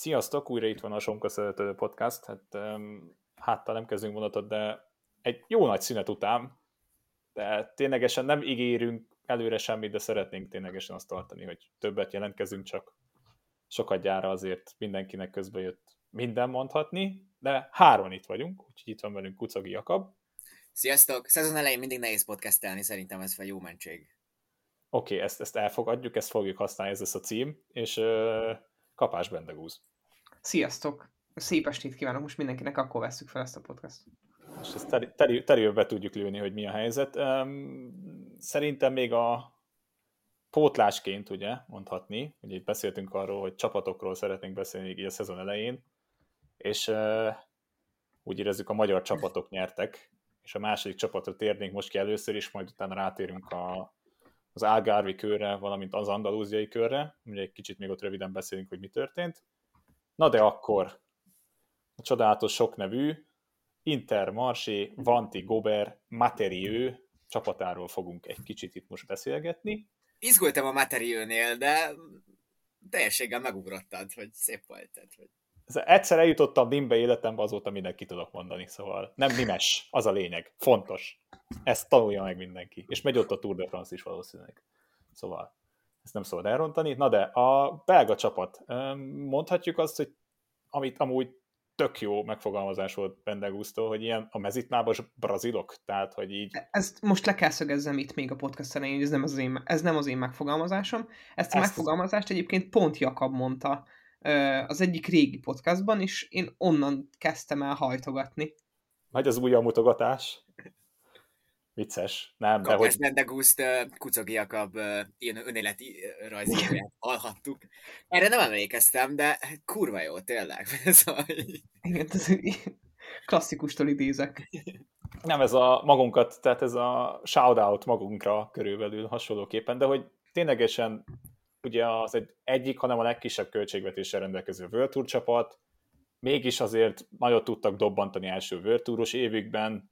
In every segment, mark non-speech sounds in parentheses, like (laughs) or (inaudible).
Sziasztok, újra itt van a Sonka Szerető Podcast. Hát háttal nem kezdünk vonatot, de egy jó nagy szünet után, de ténylegesen nem ígérünk előre semmit, de szeretnénk ténylegesen azt tartani, hogy többet jelentkezünk, csak sokat gyára azért mindenkinek közbe jött minden mondhatni, de három itt vagyunk, úgyhogy itt van velünk Kucogi Jakab. Sziasztok! Szezon elején mindig nehéz podcastelni, szerintem ez fel jó mentség. Oké, okay, ezt, ezt elfogadjuk, ezt fogjuk használni, ez lesz a cím, és uh, kapás bendegúz. Sziasztok! Szép estét kívánok most mindenkinek, akkor veszük fel ezt a podcast. És ezt teri, teri, teri tudjuk lőni, hogy mi a helyzet. Szerintem még a pótlásként, ugye, mondhatni, ugye itt beszéltünk arról, hogy csapatokról szeretnénk beszélni így a szezon elején, és úgy érezzük, a magyar csapatok nyertek, és a második csapatra térnénk most ki először is, majd utána rátérünk a, az Algarvi körre, valamint az andalúziai körre, ugye egy kicsit még ott röviden beszélünk, hogy mi történt. Na de akkor a csodálatos sok nevű Inter, Marsé, Vanti, Gober, Materiő csapatáról fogunk egy kicsit itt most beszélgetni. Izgultam a Materiőnél, de teljességgel megugrottad, hogy szép volt. Tehát, hogy... Egyszer eljutottam Nimbe életembe, azóta mindent ki tudok mondani, szóval nem Nimes, az a lényeg, fontos. Ezt tanulja meg mindenki. És megy ott a Tour de France is valószínűleg. Szóval ezt nem szabad elrontani. Na de a belga csapat, mondhatjuk azt, hogy amit amúgy tök jó megfogalmazás volt Bendegusztól, hogy ilyen a mezitlábas brazilok, tehát, hogy így... Ezt most le kell szögezzem itt még a podcast elején, ez nem az én, ez nem az én megfogalmazásom. Ezt a Ezt megfogalmazást egyébként pont Jakab mondta az egyik régi podcastban, és én onnan kezdtem el hajtogatni. Nagy az új mutogatás. Vicces. Nem, de hogy... Mendeguszt Kucogi Jakab ilyen önéleti rajzíját hallhattuk. Erre nem emlékeztem, de kurva jó, tényleg. (laughs) szóval... Igen, ez klasszikustól idézek. Nem, ez a magunkat, tehát ez a shout-out magunkra körülbelül hasonlóképpen, de hogy ténylegesen ugye az egy egyik, hanem a legkisebb költségvetéssel rendelkező World Tour csapat, mégis azért nagyon tudtak dobbantani első World Touros évükben,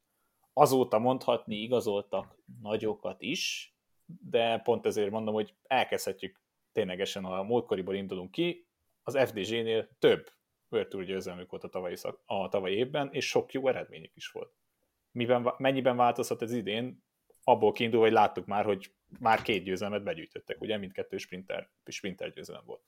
azóta mondhatni igazoltak nagyokat is, de pont ezért mondom, hogy elkezdhetjük ténylegesen, ha a múltkoriból indulunk ki, az FDG-nél több World Tour győzelmük volt a tavalyi, szak, a tavalyi évben, és sok jó eredményük is volt. Miben, mennyiben változhat ez idén? Abból kiindul, hogy láttuk már, hogy már két győzelmet begyűjtöttek, ugye mindkettő sprinter, sprinter győzelem volt.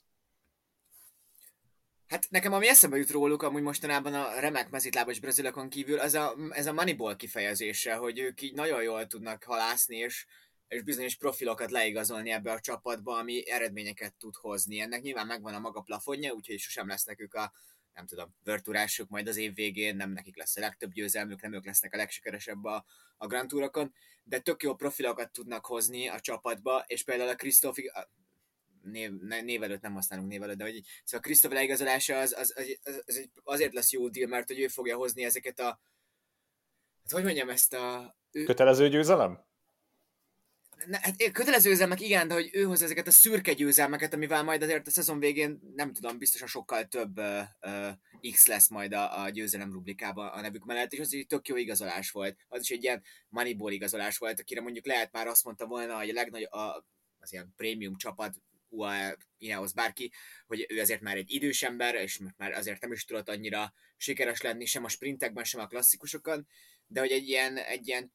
Hát nekem ami eszembe jut róluk, amúgy mostanában a remek mezitlábas brazilokon kívül, az a, ez a Moneyball kifejezése, hogy ők így nagyon jól tudnak halászni, és, és bizonyos profilokat leigazolni ebbe a csapatba, ami eredményeket tud hozni. Ennek nyilván megvan a maga plafonja, úgyhogy sosem lesznek ők a nem tudom, vörtúrásuk majd az év végén, nem nekik lesz a legtöbb győzelmük, nem ők lesznek a legsikeresebb a, a Grand Tourokon, de tök jó profilokat tudnak hozni a csapatba, és például a Krisztófi, név, név előtt nem használunk név előtt, de hogy szóval Krisztóf leigazolása az, az, az, az, az, azért lesz jó deal, mert hogy ő fogja hozni ezeket a hát hogy mondjam ezt a... Ő... Kötelező győzelem? Ne, hát kötelező győzelmek igen, de hogy ő hoz ezeket a szürke győzelmeket, amivel majd azért a szezon végén nem tudom, biztosan sokkal több uh, uh, X lesz majd a, a győzelem rubrikában a nevük mellett, és az egy tök jó igazolás volt. Az is egy ilyen Moneyball igazolás volt, akire mondjuk lehet már azt mondta volna, hogy a legnagyobb, a, az ilyen prémium csapat UAE Ineos bárki, hogy ő azért már egy idős ember, és már azért nem is tudott annyira sikeres lenni sem a sprintekben, sem a klasszikusokon, de hogy egy ilyen, egy ilyen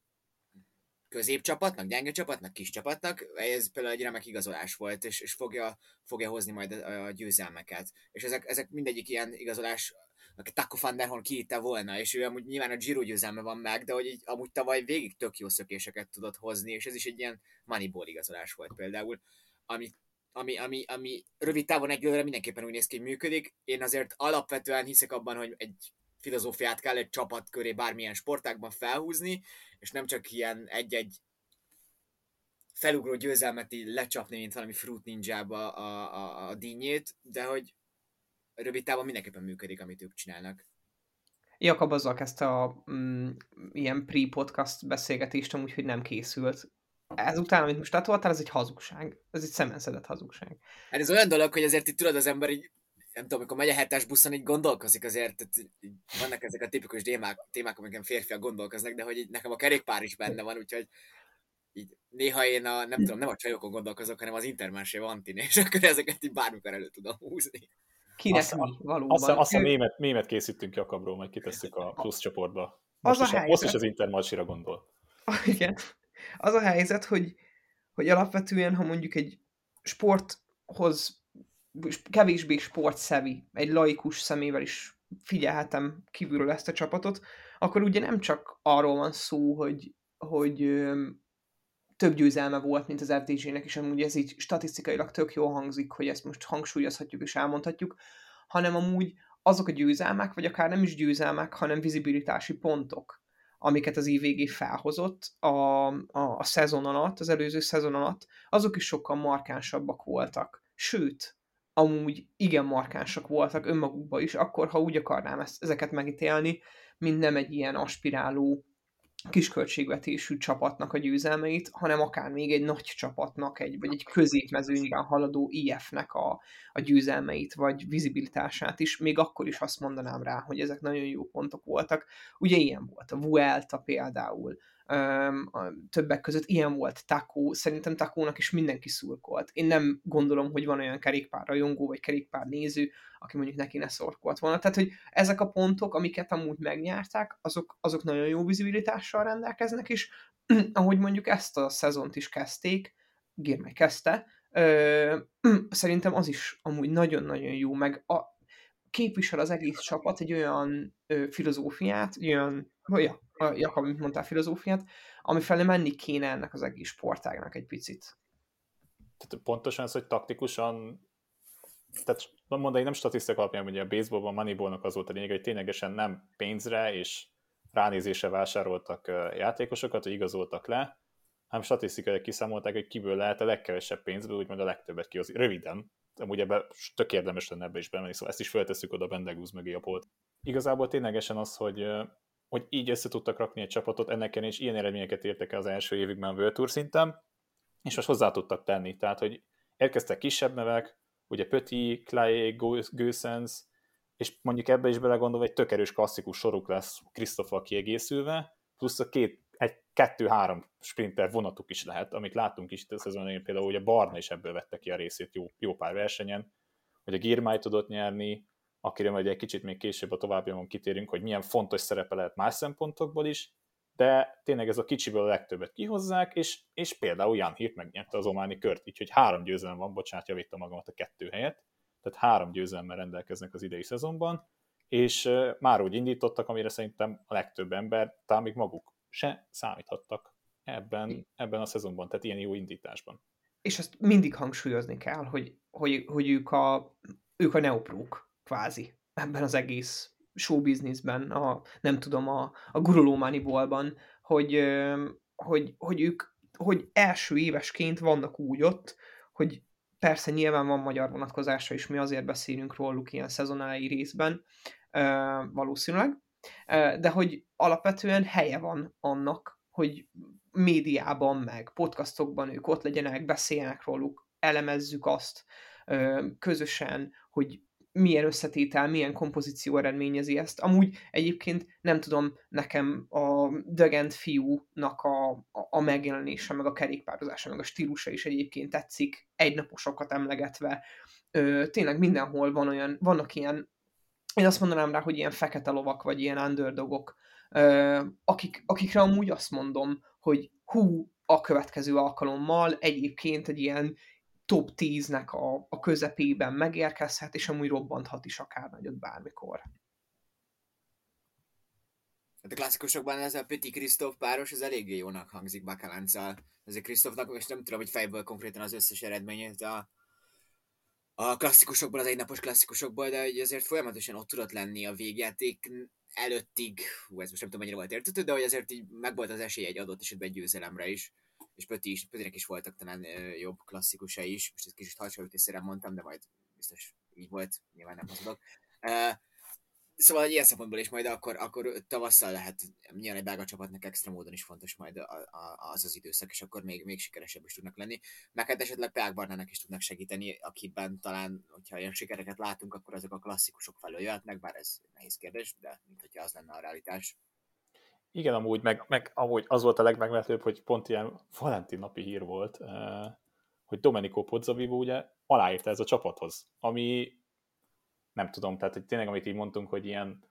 középcsapatnak, gyenge csapatnak, kis csapatnak, ez például egy remek igazolás volt, és, és fogja, fogja hozni majd a, a győzelmeket. És ezek, ezek mindegyik ilyen igazolás, aki Taco van der kiitte volna, és ő amúgy nyilván a Giro győzelme van meg, de hogy így, amúgy tavaly végig tök jó szökéseket tudott hozni, és ez is egy ilyen Moneyball igazolás volt például, amit ami, ami, ami rövid távon egyelőre mindenképpen úgy néz ki, hogy működik. Én azért alapvetően hiszek abban, hogy egy filozófiát kell egy csapat köré bármilyen sportákban felhúzni, és nem csak ilyen egy-egy felugró győzelmet így lecsapni, mint valami Fruit Ninja-ba a, a, a dínyét, de hogy rövid távon mindenképpen működik, amit ők csinálnak. Jakab azzal kezdte a mm, ilyen pre-podcast beszélgetést, amúgy, hogy nem készült ezután, amit most tetoltál, ez egy hazugság. Ez egy szemenszedett hazugság. Hát ez olyan dolog, hogy azért itt tudod, az ember így, nem tudom, amikor megy a hetes buszon, így gondolkozik azért, tehát így vannak ezek a tipikus témák, témák amiken férfiak gondolkoznak, de hogy így nekem a kerékpár is benne van, úgyhogy így néha én a, nem tudom, nem a csajokon gondolkozok, hanem az intermensé Antin, és akkor ezeket így bármikor elő tudom húzni. kinek azt, mi valóban. Azt, azt a mémet, mémet készítünk Jakabról, majd kitesszük a plusz csoportba. Most, az is, a helyzet, most is az Intermarchira gondol. (laughs) Igen. Az a helyzet, hogy, hogy alapvetően, ha mondjuk egy sporthoz kevésbé sportszevi, egy laikus szemével is figyelhetem kívülről ezt a csapatot, akkor ugye nem csak arról van szó, hogy, hogy több győzelme volt, mint az FDG-nek, és amúgy ez így statisztikailag tök jól hangzik, hogy ezt most hangsúlyozhatjuk és elmondhatjuk, hanem amúgy azok a győzelmek, vagy akár nem is győzelmek, hanem vizibilitási pontok, amiket az IVG felhozott a, a, a szezon alatt, az előző szezon alatt, azok is sokkal markánsabbak voltak. Sőt, amúgy igen markánsak voltak önmagukban is, akkor, ha úgy akarnám ezt, ezeket megítélni, mint nem egy ilyen aspiráló kisköltségvetésű csapatnak a győzelmeit, hanem akár még egy nagy csapatnak, egy, vagy egy középmezőnyben haladó IF-nek a, a győzelmeit, vagy vizibilitását is, még akkor is azt mondanám rá, hogy ezek nagyon jó pontok voltak. Ugye ilyen volt a Vuelta például, többek között ilyen volt Takó, szerintem Takónak is mindenki szurkolt. Én nem gondolom, hogy van olyan kerékpár rajongó, vagy kerékpár néző, aki mondjuk neki ne szorkolt volna. Tehát, hogy ezek a pontok, amiket amúgy megnyerták, azok, azok nagyon jó vizibilitással rendelkeznek, és (clears throat) ahogy mondjuk ezt a szezont is kezdték, Girmay kezdte, (clears throat) szerintem az is amúgy nagyon-nagyon jó, meg a, képvisel az egész csapat egy olyan ö, filozófiát, olyan, ja, Jakab, mint mondtál, filozófiát, ami felé menni kéne ennek az egész sportágnak egy picit. Tehát pontosan ez, hogy taktikusan tehát mondani nem statisztika alapján, ugye a baseballban, Moneyballnak az volt a lényeg, hogy ténylegesen nem pénzre és ránézésre vásároltak játékosokat, hogy igazoltak le, hanem statisztikai kiszámolták, hogy kiből lehet a legkevesebb pénzből, úgymond a legtöbbet kihozni. Röviden, amúgy ebbe tök érdemes lenne ebbe is bemenni, szóval ezt is feltesszük oda Bendegúz mögé a polt. Igazából ténylegesen az, hogy, hogy így össze tudtak rakni egy csapatot, ennek és ilyen eredményeket értek el az első évükben World Tour szinten, és most hozzá tudtak tenni. Tehát, hogy érkeztek kisebb nevek, ugye Pöti, Clay, Gösens, és mondjuk ebbe is belegondolva egy tök erős klasszikus soruk lesz Krisztoffal kiegészülve, plusz a két, egy kettő-három sprinter vonatuk is lehet, amit láttunk is itt a szezonban, például hogy a Barna is ebből vette ki a részét jó, jó pár versenyen, hogy a Girmay tudott nyerni, akire majd egy kicsit még később a továbbiakon kitérünk, hogy milyen fontos szerepe lehet más szempontokból is, de tényleg ez a kicsiből a legtöbbet kihozzák, és, és például Jan Hirt megnyerte az ománi kört, így hogy három győzelem van, bocsánat, javíttam magamat a kettő helyet, tehát három győzelemmel rendelkeznek az idei szezonban, és már úgy indítottak, amire szerintem a legtöbb ember, talán még maguk se számíthattak ebben, ebben a szezonban, tehát ilyen jó indításban. És ezt mindig hangsúlyozni kell, hogy, hogy, hogy ők, a, ők a neoprók, kvázi, ebben az egész showbizniszben, a, nem tudom, a, a gurulómánibolban, hogy, hogy, hogy ők hogy első évesként vannak úgy ott, hogy persze nyilván van magyar vonatkozása is, mi azért beszélünk róluk ilyen szezonálai részben, valószínűleg, de hogy alapvetően helye van annak, hogy médiában, meg podcastokban ők ott legyenek, beszéljenek róluk, elemezzük azt közösen, hogy milyen összetétel, milyen kompozíció eredményezi ezt. Amúgy egyébként nem tudom, nekem a Dögent fiúnak a, a, megjelenése, meg a kerékpározása, meg a stílusa is egyébként tetszik, egynaposokat emlegetve. Ö, tényleg mindenhol van olyan, vannak ilyen, én azt mondanám rá, hogy ilyen fekete lovak, vagy ilyen underdogok, ö, akik, akikre amúgy azt mondom, hogy hú, a következő alkalommal egyébként egy ilyen top 10-nek a, a közepében megérkezhet, és amúgy robbanthat is akár nagyot bármikor. Hát a klasszikusokban ez a Peti Krisztóf páros, ez eléggé jónak hangzik Bakalánccal. Ezek Krisztófnak, és nem tudom, hogy fejből konkrétan az összes eredményét a, a klasszikusokból, az egynapos klasszikusokból, de hogy azért folyamatosan ott tudott lenni a végjáték előttig, hú, ez most nem tudom, mennyire volt értető, de hogy azért így megvolt az esély egy adott esetben győzelemre is és Pöti is, Pötinek is voltak talán jobb klasszikusai is, most egy kicsit halcsavítésszerűen mondtam, de majd biztos így volt, nyilván nem hazudok. Szóval egy ilyen szempontból is majd akkor, akkor tavasszal lehet, nyilván egy belga csapatnak extra módon is fontos majd az az időszak, és akkor még, még sikeresebb is tudnak lenni. Meg hát esetleg Peák Barnának is tudnak segíteni, akiben talán, hogyha ilyen sikereket látunk, akkor azok a klasszikusok felől jöhetnek, bár ez nehéz kérdés, de mint hogyha az lenne a realitás. Igen, amúgy, meg, meg amúgy az volt a legmeglepőbb, hogy pont ilyen Valentin napi hír volt, eh, hogy Domenico Pozzovivo ugye aláírta ez a csapathoz, ami nem tudom, tehát hogy tényleg amit így mondtunk, hogy ilyen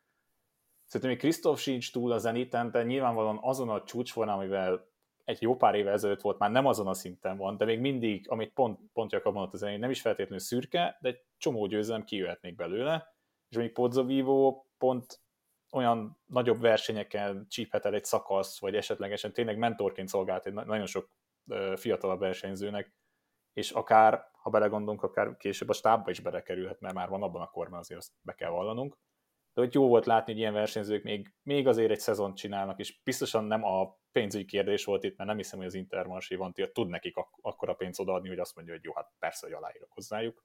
Szerintem még Krisztóf sincs túl a zeniten, de nyilvánvalóan azon a csúcsformán, amivel egy jó pár éve ezelőtt volt, már nem azon a szinten van, de még mindig, amit pont, pont Jakab mondott az elején, nem is feltétlenül szürke, de egy csomó győzelem kijöhet belőle, és még Pozzo Vivo pont olyan nagyobb versenyeken csíphet el egy szakasz, vagy esetlegesen tényleg mentorként szolgált egy nagyon sok fiatalabb versenyzőnek, és akár, ha belegondolunk, akár később a stábba is belekerülhet, mert már van abban a korban, azért azt be kell vallanunk. De hogy jó volt látni, hogy ilyen versenyzők még, még azért egy szezont csinálnak, és biztosan nem a pénzügyi kérdés volt itt, mert nem hiszem, hogy az Intermarché van, tud nekik ak- akkora pénzt odaadni, hogy azt mondja, hogy jó, hát persze, hogy aláírok hozzájuk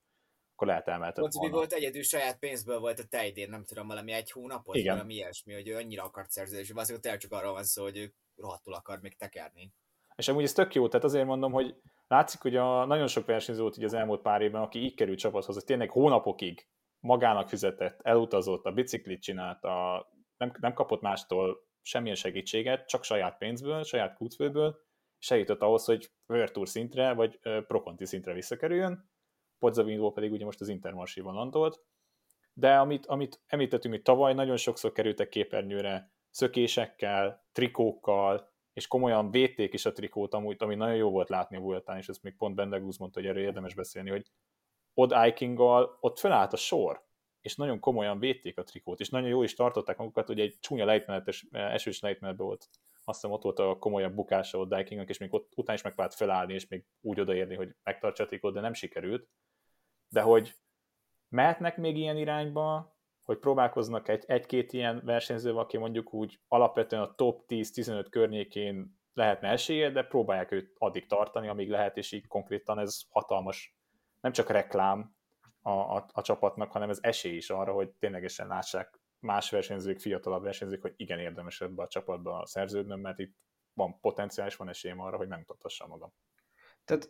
akkor lehet elmehetett volna. volt egyedül saját pénzből volt a tejdén, nem tudom, valami egy hónapot, Igen. valami ilyesmi, hogy ő annyira akart szerződni, és azért csak arról van szó, hogy ő rohadtul akar még tekerni. És amúgy ez tök jó, tehát azért mondom, hogy látszik, hogy a nagyon sok versenyző volt így az elmúlt pár évben, aki így került csapathoz, hogy tényleg hónapokig magának fizetett, elutazott, a biciklit csinált, a, nem, nem kapott mástól semmilyen segítséget, csak saját pénzből, saját kútfőből, segített ahhoz, hogy World Tour szintre, vagy Proconti szintre visszakerüljön, Pozzovinó pedig ugye most az Intermarsiban landolt, de amit, amit említettünk, hogy tavaly nagyon sokszor kerültek képernyőre szökésekkel, trikókkal, és komolyan védték is a trikót, amúgy, ami nagyon jó volt látni a Vueltán, és ezt még pont Bendegúz mondta, hogy erről érdemes beszélni, hogy Odd Aikinggal ott felállt a sor, és nagyon komolyan védték a trikót, és nagyon jó is tartották magukat, hogy egy csúnya lejtmenetes, esős lejtmenetben volt, azt hiszem ott volt a komolyabb bukása Odd Aikingnak, és még ott után is megpróbált felállni, és még úgy odaérni, hogy megtartsa a trikót, de nem sikerült de hogy mehetnek még ilyen irányba, hogy próbálkoznak egy, egy-két ilyen versenyzővel, aki mondjuk úgy alapvetően a top 10-15 környékén lehetne esélye, de próbálják őt addig tartani, amíg lehet, és így konkrétan ez hatalmas, nem csak reklám a, a, a csapatnak, hanem ez esély is arra, hogy ténylegesen lássák más versenyzők, fiatalabb versenyzők, hogy igen érdemes ebbe a csapatba szerződnöm, mert itt van potenciális, van esélyem arra, hogy megmutassam magam. Tehát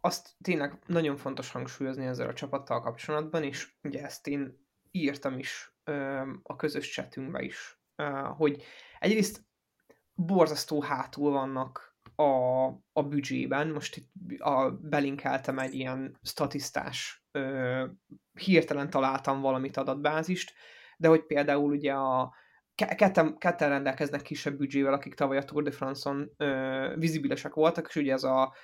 azt tényleg nagyon fontos hangsúlyozni ezzel a csapattal kapcsolatban, és ugye ezt én írtam is a közös chatünkbe is, hogy egyrészt borzasztó hátul vannak a, a büdzsében. Most itt a, belinkeltem egy ilyen statisztás, ö, hirtelen találtam valamit adatbázist, de hogy például ugye a ketten, ketten rendelkeznek kisebb büdzsével, akik tavaly a Tour de France-on vizibilesek voltak, és ugye ez a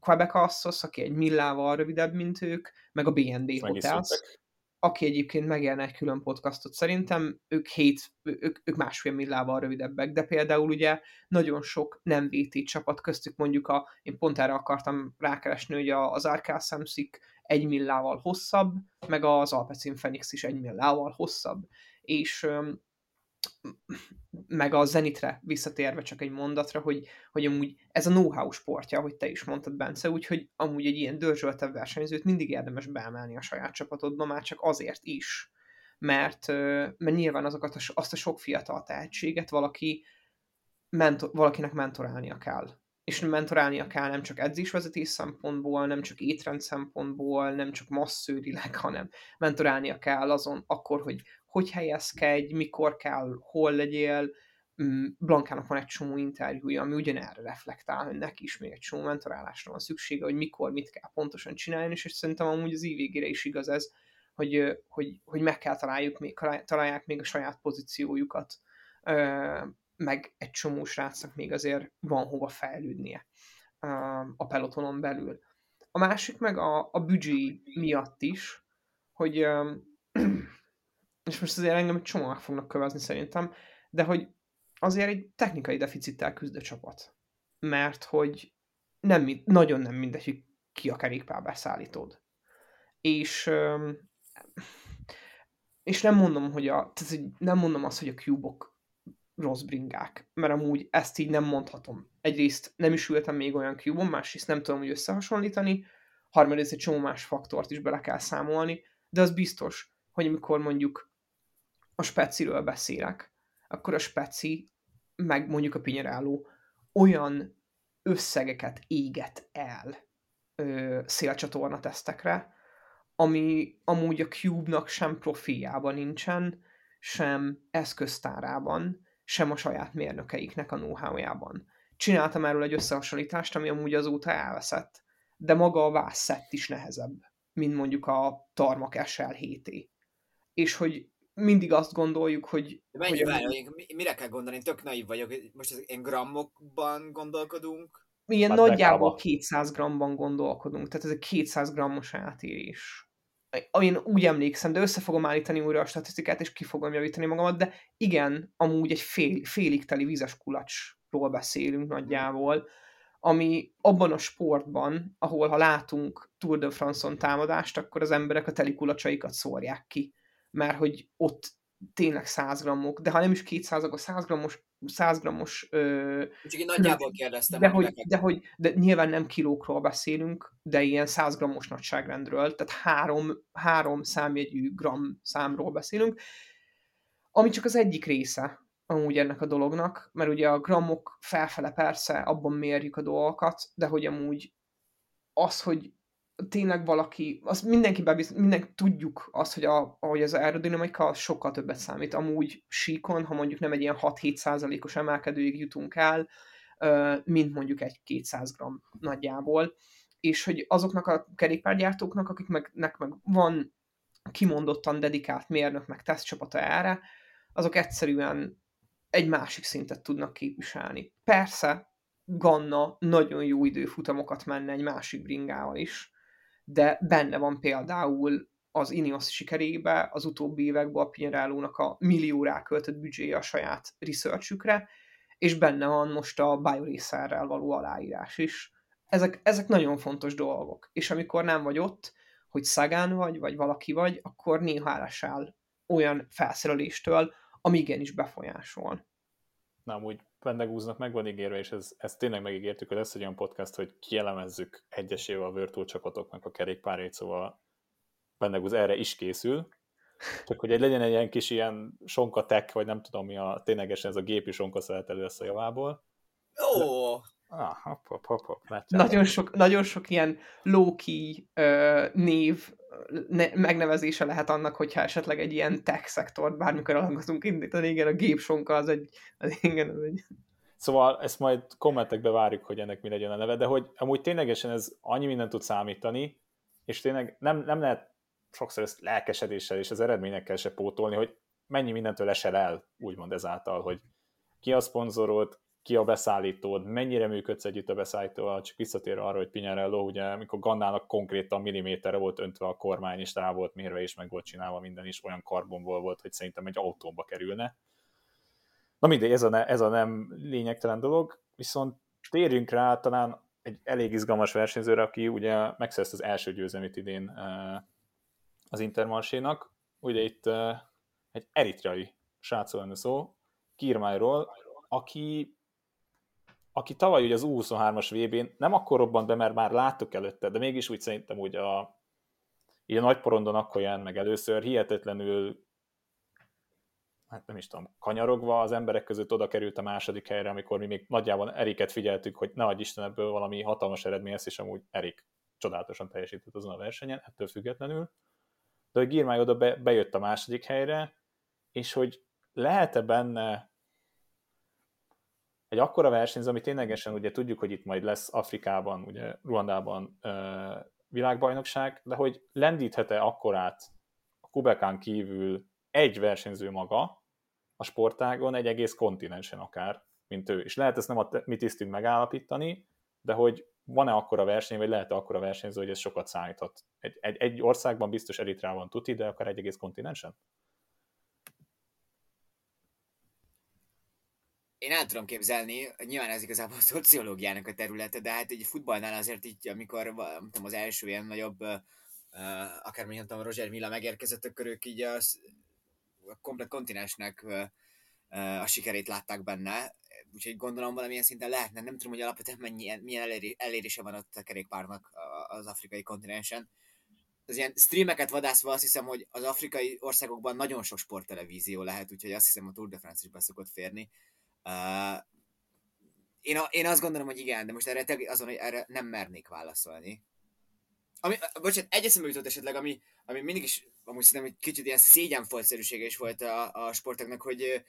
Quebec Assos, aki egy millával rövidebb, mint ők, meg a BND Hotels, aki egyébként megjelne egy külön podcastot. Szerintem, ők, hét, ők, ők másfél millával rövidebbek, de például ugye nagyon sok nem VT csapat köztük mondjuk a, én pont erre akartam rákeresni, hogy az Arkel Samsic egy millával hosszabb, meg az Alpecin Phoenix is egy millával hosszabb, és meg a Zenitre visszatérve csak egy mondatra, hogy, hogy amúgy ez a know-how sportja, hogy te is mondtad, Bence, úgyhogy amúgy egy ilyen dörzsöltebb versenyzőt mindig érdemes beemelni a saját csapatodba, már csak azért is, mert, mert nyilván azokat a, azt a sok fiatal tehetséget valaki mentor, valakinek mentorálnia kell. És mentorálnia kell nem csak edzésvezetés szempontból, nem csak étrend szempontból, nem csak masszőrileg, (laughs) hanem mentorálnia kell azon akkor, hogy hogy helyezkedj, mikor kell, hol legyél. Mm, Blankának van egy csomó interjúja, ami ugyanerre reflektál, hogy neki is még egy csomó mentorálásra van szüksége, hogy mikor, mit kell pontosan csinálni, és szerintem amúgy az végére is igaz ez, hogy, hogy, hogy meg kell találjuk még, találják még a saját pozíciójukat, meg egy csomó srácnak még azért van hova fejlődnie a pelotonon belül. A másik meg a, a büdzsé miatt is, hogy és most azért engem egy csomó meg fognak kövezni szerintem, de hogy azért egy technikai deficittel küzd a csapat. Mert hogy nem, nagyon nem mindegy, hogy ki a kerékpár szállítód. És, és nem mondom, hogy a, tehát nem mondom azt, hogy a cubok rossz bringák, mert amúgy ezt így nem mondhatom. Egyrészt nem is ültem még olyan cube másrészt nem tudom hogy összehasonlítani, harmadrészt egy csomó más faktort is bele kell számolni, de az biztos, hogy amikor mondjuk a speciről beszélek, akkor a speci, meg mondjuk a pinyeráló olyan összegeket éget el ö, szélcsatorna tesztekre, ami amúgy a Cube-nak sem profiljában nincsen, sem eszköztárában, sem a saját mérnökeiknek a know-how-jában. Csináltam erről egy összehasonlítást, ami amúgy azóta elveszett, de maga a vászett is nehezebb, mint mondjuk a Tarmak SL 7 és hogy mindig azt gondoljuk, hogy... De mennyi, hogy várj, mire kell gondolni? Én tök naív vagyok. Most ez én grammokban gondolkodunk? Ilyen hát nagyjából 200 grammban gondolkodunk, tehát ez egy 200 grammos átérés. Én úgy emlékszem, de össze fogom állítani újra a statisztikát, és ki fogom javítani magamat, de igen, amúgy egy fél, félig teli vizes kulacsról beszélünk nagyjából, ami abban a sportban, ahol ha látunk Tour de France-on támadást, akkor az emberek a teli kulacsaikat szórják ki, mert hogy ott tényleg 100 grammok, de ha nem is 200, akkor 100 grammos 100 grammos... Ö, Csak én nagyjából kérdeztem. De hogy, de hogy de nyilván nem kilókról beszélünk, de ilyen 100 grammos nagyságrendről, tehát három, három számjegyű gram számról beszélünk, ami csak az egyik része amúgy ennek a dolognak, mert ugye a grammok felfele persze abban mérjük a dolgokat, de hogy amúgy az, hogy tényleg valaki, az mindenki bebiz, minden tudjuk azt, hogy, a, hogy az aerodinamika az sokkal többet számít. Amúgy síkon, ha mondjuk nem egy ilyen 6-7 százalékos emelkedőig jutunk el, mint mondjuk egy 200 gram nagyjából, és hogy azoknak a kerékpárgyártóknak, akiknek meg van kimondottan dedikált mérnök, meg tesztcsapata erre, azok egyszerűen egy másik szintet tudnak képviselni. Persze, Ganna nagyon jó időfutamokat menne egy másik bringával is, de benne van például az Ineos sikerébe az utóbbi években a Pinarello-nak a millió ráköltött büdzséje a saját researchükre, és benne van most a BioRacerrel való aláírás is. Ezek, ezek nagyon fontos dolgok, és amikor nem vagy ott, hogy szagán vagy, vagy valaki vagy, akkor néha elesel olyan felszereléstől, ami igenis befolyásol. Na, amúgy Vendegúznak meg van ígérve, és ez, ezt tényleg megígértük, hogy lesz egy olyan podcast, hogy kielemezzük egyesével a Virtual csapatoknak a kerékpárét, szóval Vendegúz erre is készül, csak hogy egy legyen egy ilyen kis ilyen sonka tech, vagy nem tudom mi a, ténylegesen ez a gépi sonka szeletelő lesz a javából. Ó! Oh. Ah, hop, hop, hop, hop, nagyon, sok, nagyon sok ilyen low-key uh, név ne, megnevezése lehet annak, hogyha esetleg egy ilyen tech szektort bármikor alakozunk indítani, igen, a gépsonka az egy, az, igen, az egy... Szóval ezt majd kommentekbe várjuk, hogy ennek mi legyen a neve, de hogy amúgy ténylegesen ez annyi mindent tud számítani, és tényleg nem, nem lehet sokszor ezt lelkesedéssel és az eredményekkel se pótolni, hogy mennyi mindentől esel el, úgymond ezáltal, hogy ki a szponzorolt, ki a beszállítód, mennyire működsz együtt a beszállítóval, csak visszatérve arra, hogy Pinarello, ugye amikor Gannának konkrétan milliméterre volt öntve a kormány, és rá volt mérve, és meg volt csinálva minden is, olyan karbonból volt, hogy szerintem egy autóba kerülne. Na mindegy, ez a, ne, ez a nem lényegtelen dolog, viszont térjünk rá talán egy elég izgalmas versenyzőre, aki ugye megszerezte az első győzelmét idén eh, az Intermarsénak. Ugye itt eh, egy eritreai srácról lenne szó, Kirmájról, aki aki tavaly ugye az U23-as VB-n nem akkor robbant be, mert már láttuk előtte, de mégis úgy szerintem úgy a, a nagy porondon akkor jelent meg először, hihetetlenül hát nem is tudom, kanyarogva az emberek között oda került a második helyre, amikor mi még nagyjából Eriket figyeltük, hogy ne adj Isten ebből valami hatalmas eredmény lesz, és amúgy Erik csodálatosan teljesített azon a versenyen, ettől függetlenül. De hogy Girmály oda be, bejött a második helyre, és hogy lehet-e benne egy akkora versenyző, ami ténylegesen ugye tudjuk, hogy itt majd lesz Afrikában, ugye Ruandában világbajnokság, de hogy lendíthet-e akkorát a Kubekán kívül egy versenyző maga a sportágon, egy egész kontinensen akár, mint ő. És lehet ezt nem a mi tisztünk megállapítani, de hogy van-e akkora verseny, vagy lehet-e akkora versenyző, hogy ez sokat szállíthat. Egy, egy, egy országban biztos elitrában tuti, de akár egy egész kontinensen? Én el tudom képzelni, nyilván ez igazából a szociológiának a területe, de hát egy futballnál azért így, amikor tudom, az első ilyen nagyobb, uh, akár mondjam, tudom, Roger Milla megérkezett, akkor ők így a, a komplet kontinensnek uh, a sikerét látták benne, úgyhogy gondolom valamilyen szinten lehetne, nem tudom, hogy alapvetően mennyi, milyen eléri, elérése van ott a kerékpárnak az afrikai kontinensen. Az ilyen streameket vadászva azt hiszem, hogy az afrikai országokban nagyon sok sporttelevízió lehet, úgyhogy azt hiszem a Tour de France is be szokott férni. Uh, én, a, én azt gondolom, hogy igen, de most erre, azon, hogy erre nem mernék válaszolni. Ami, bocsánat, egy eszembe jutott esetleg, ami, ami mindig is, amúgy szerintem egy kicsit ilyen szégyenfoltszerűsége is volt a, a sportoknak, hogy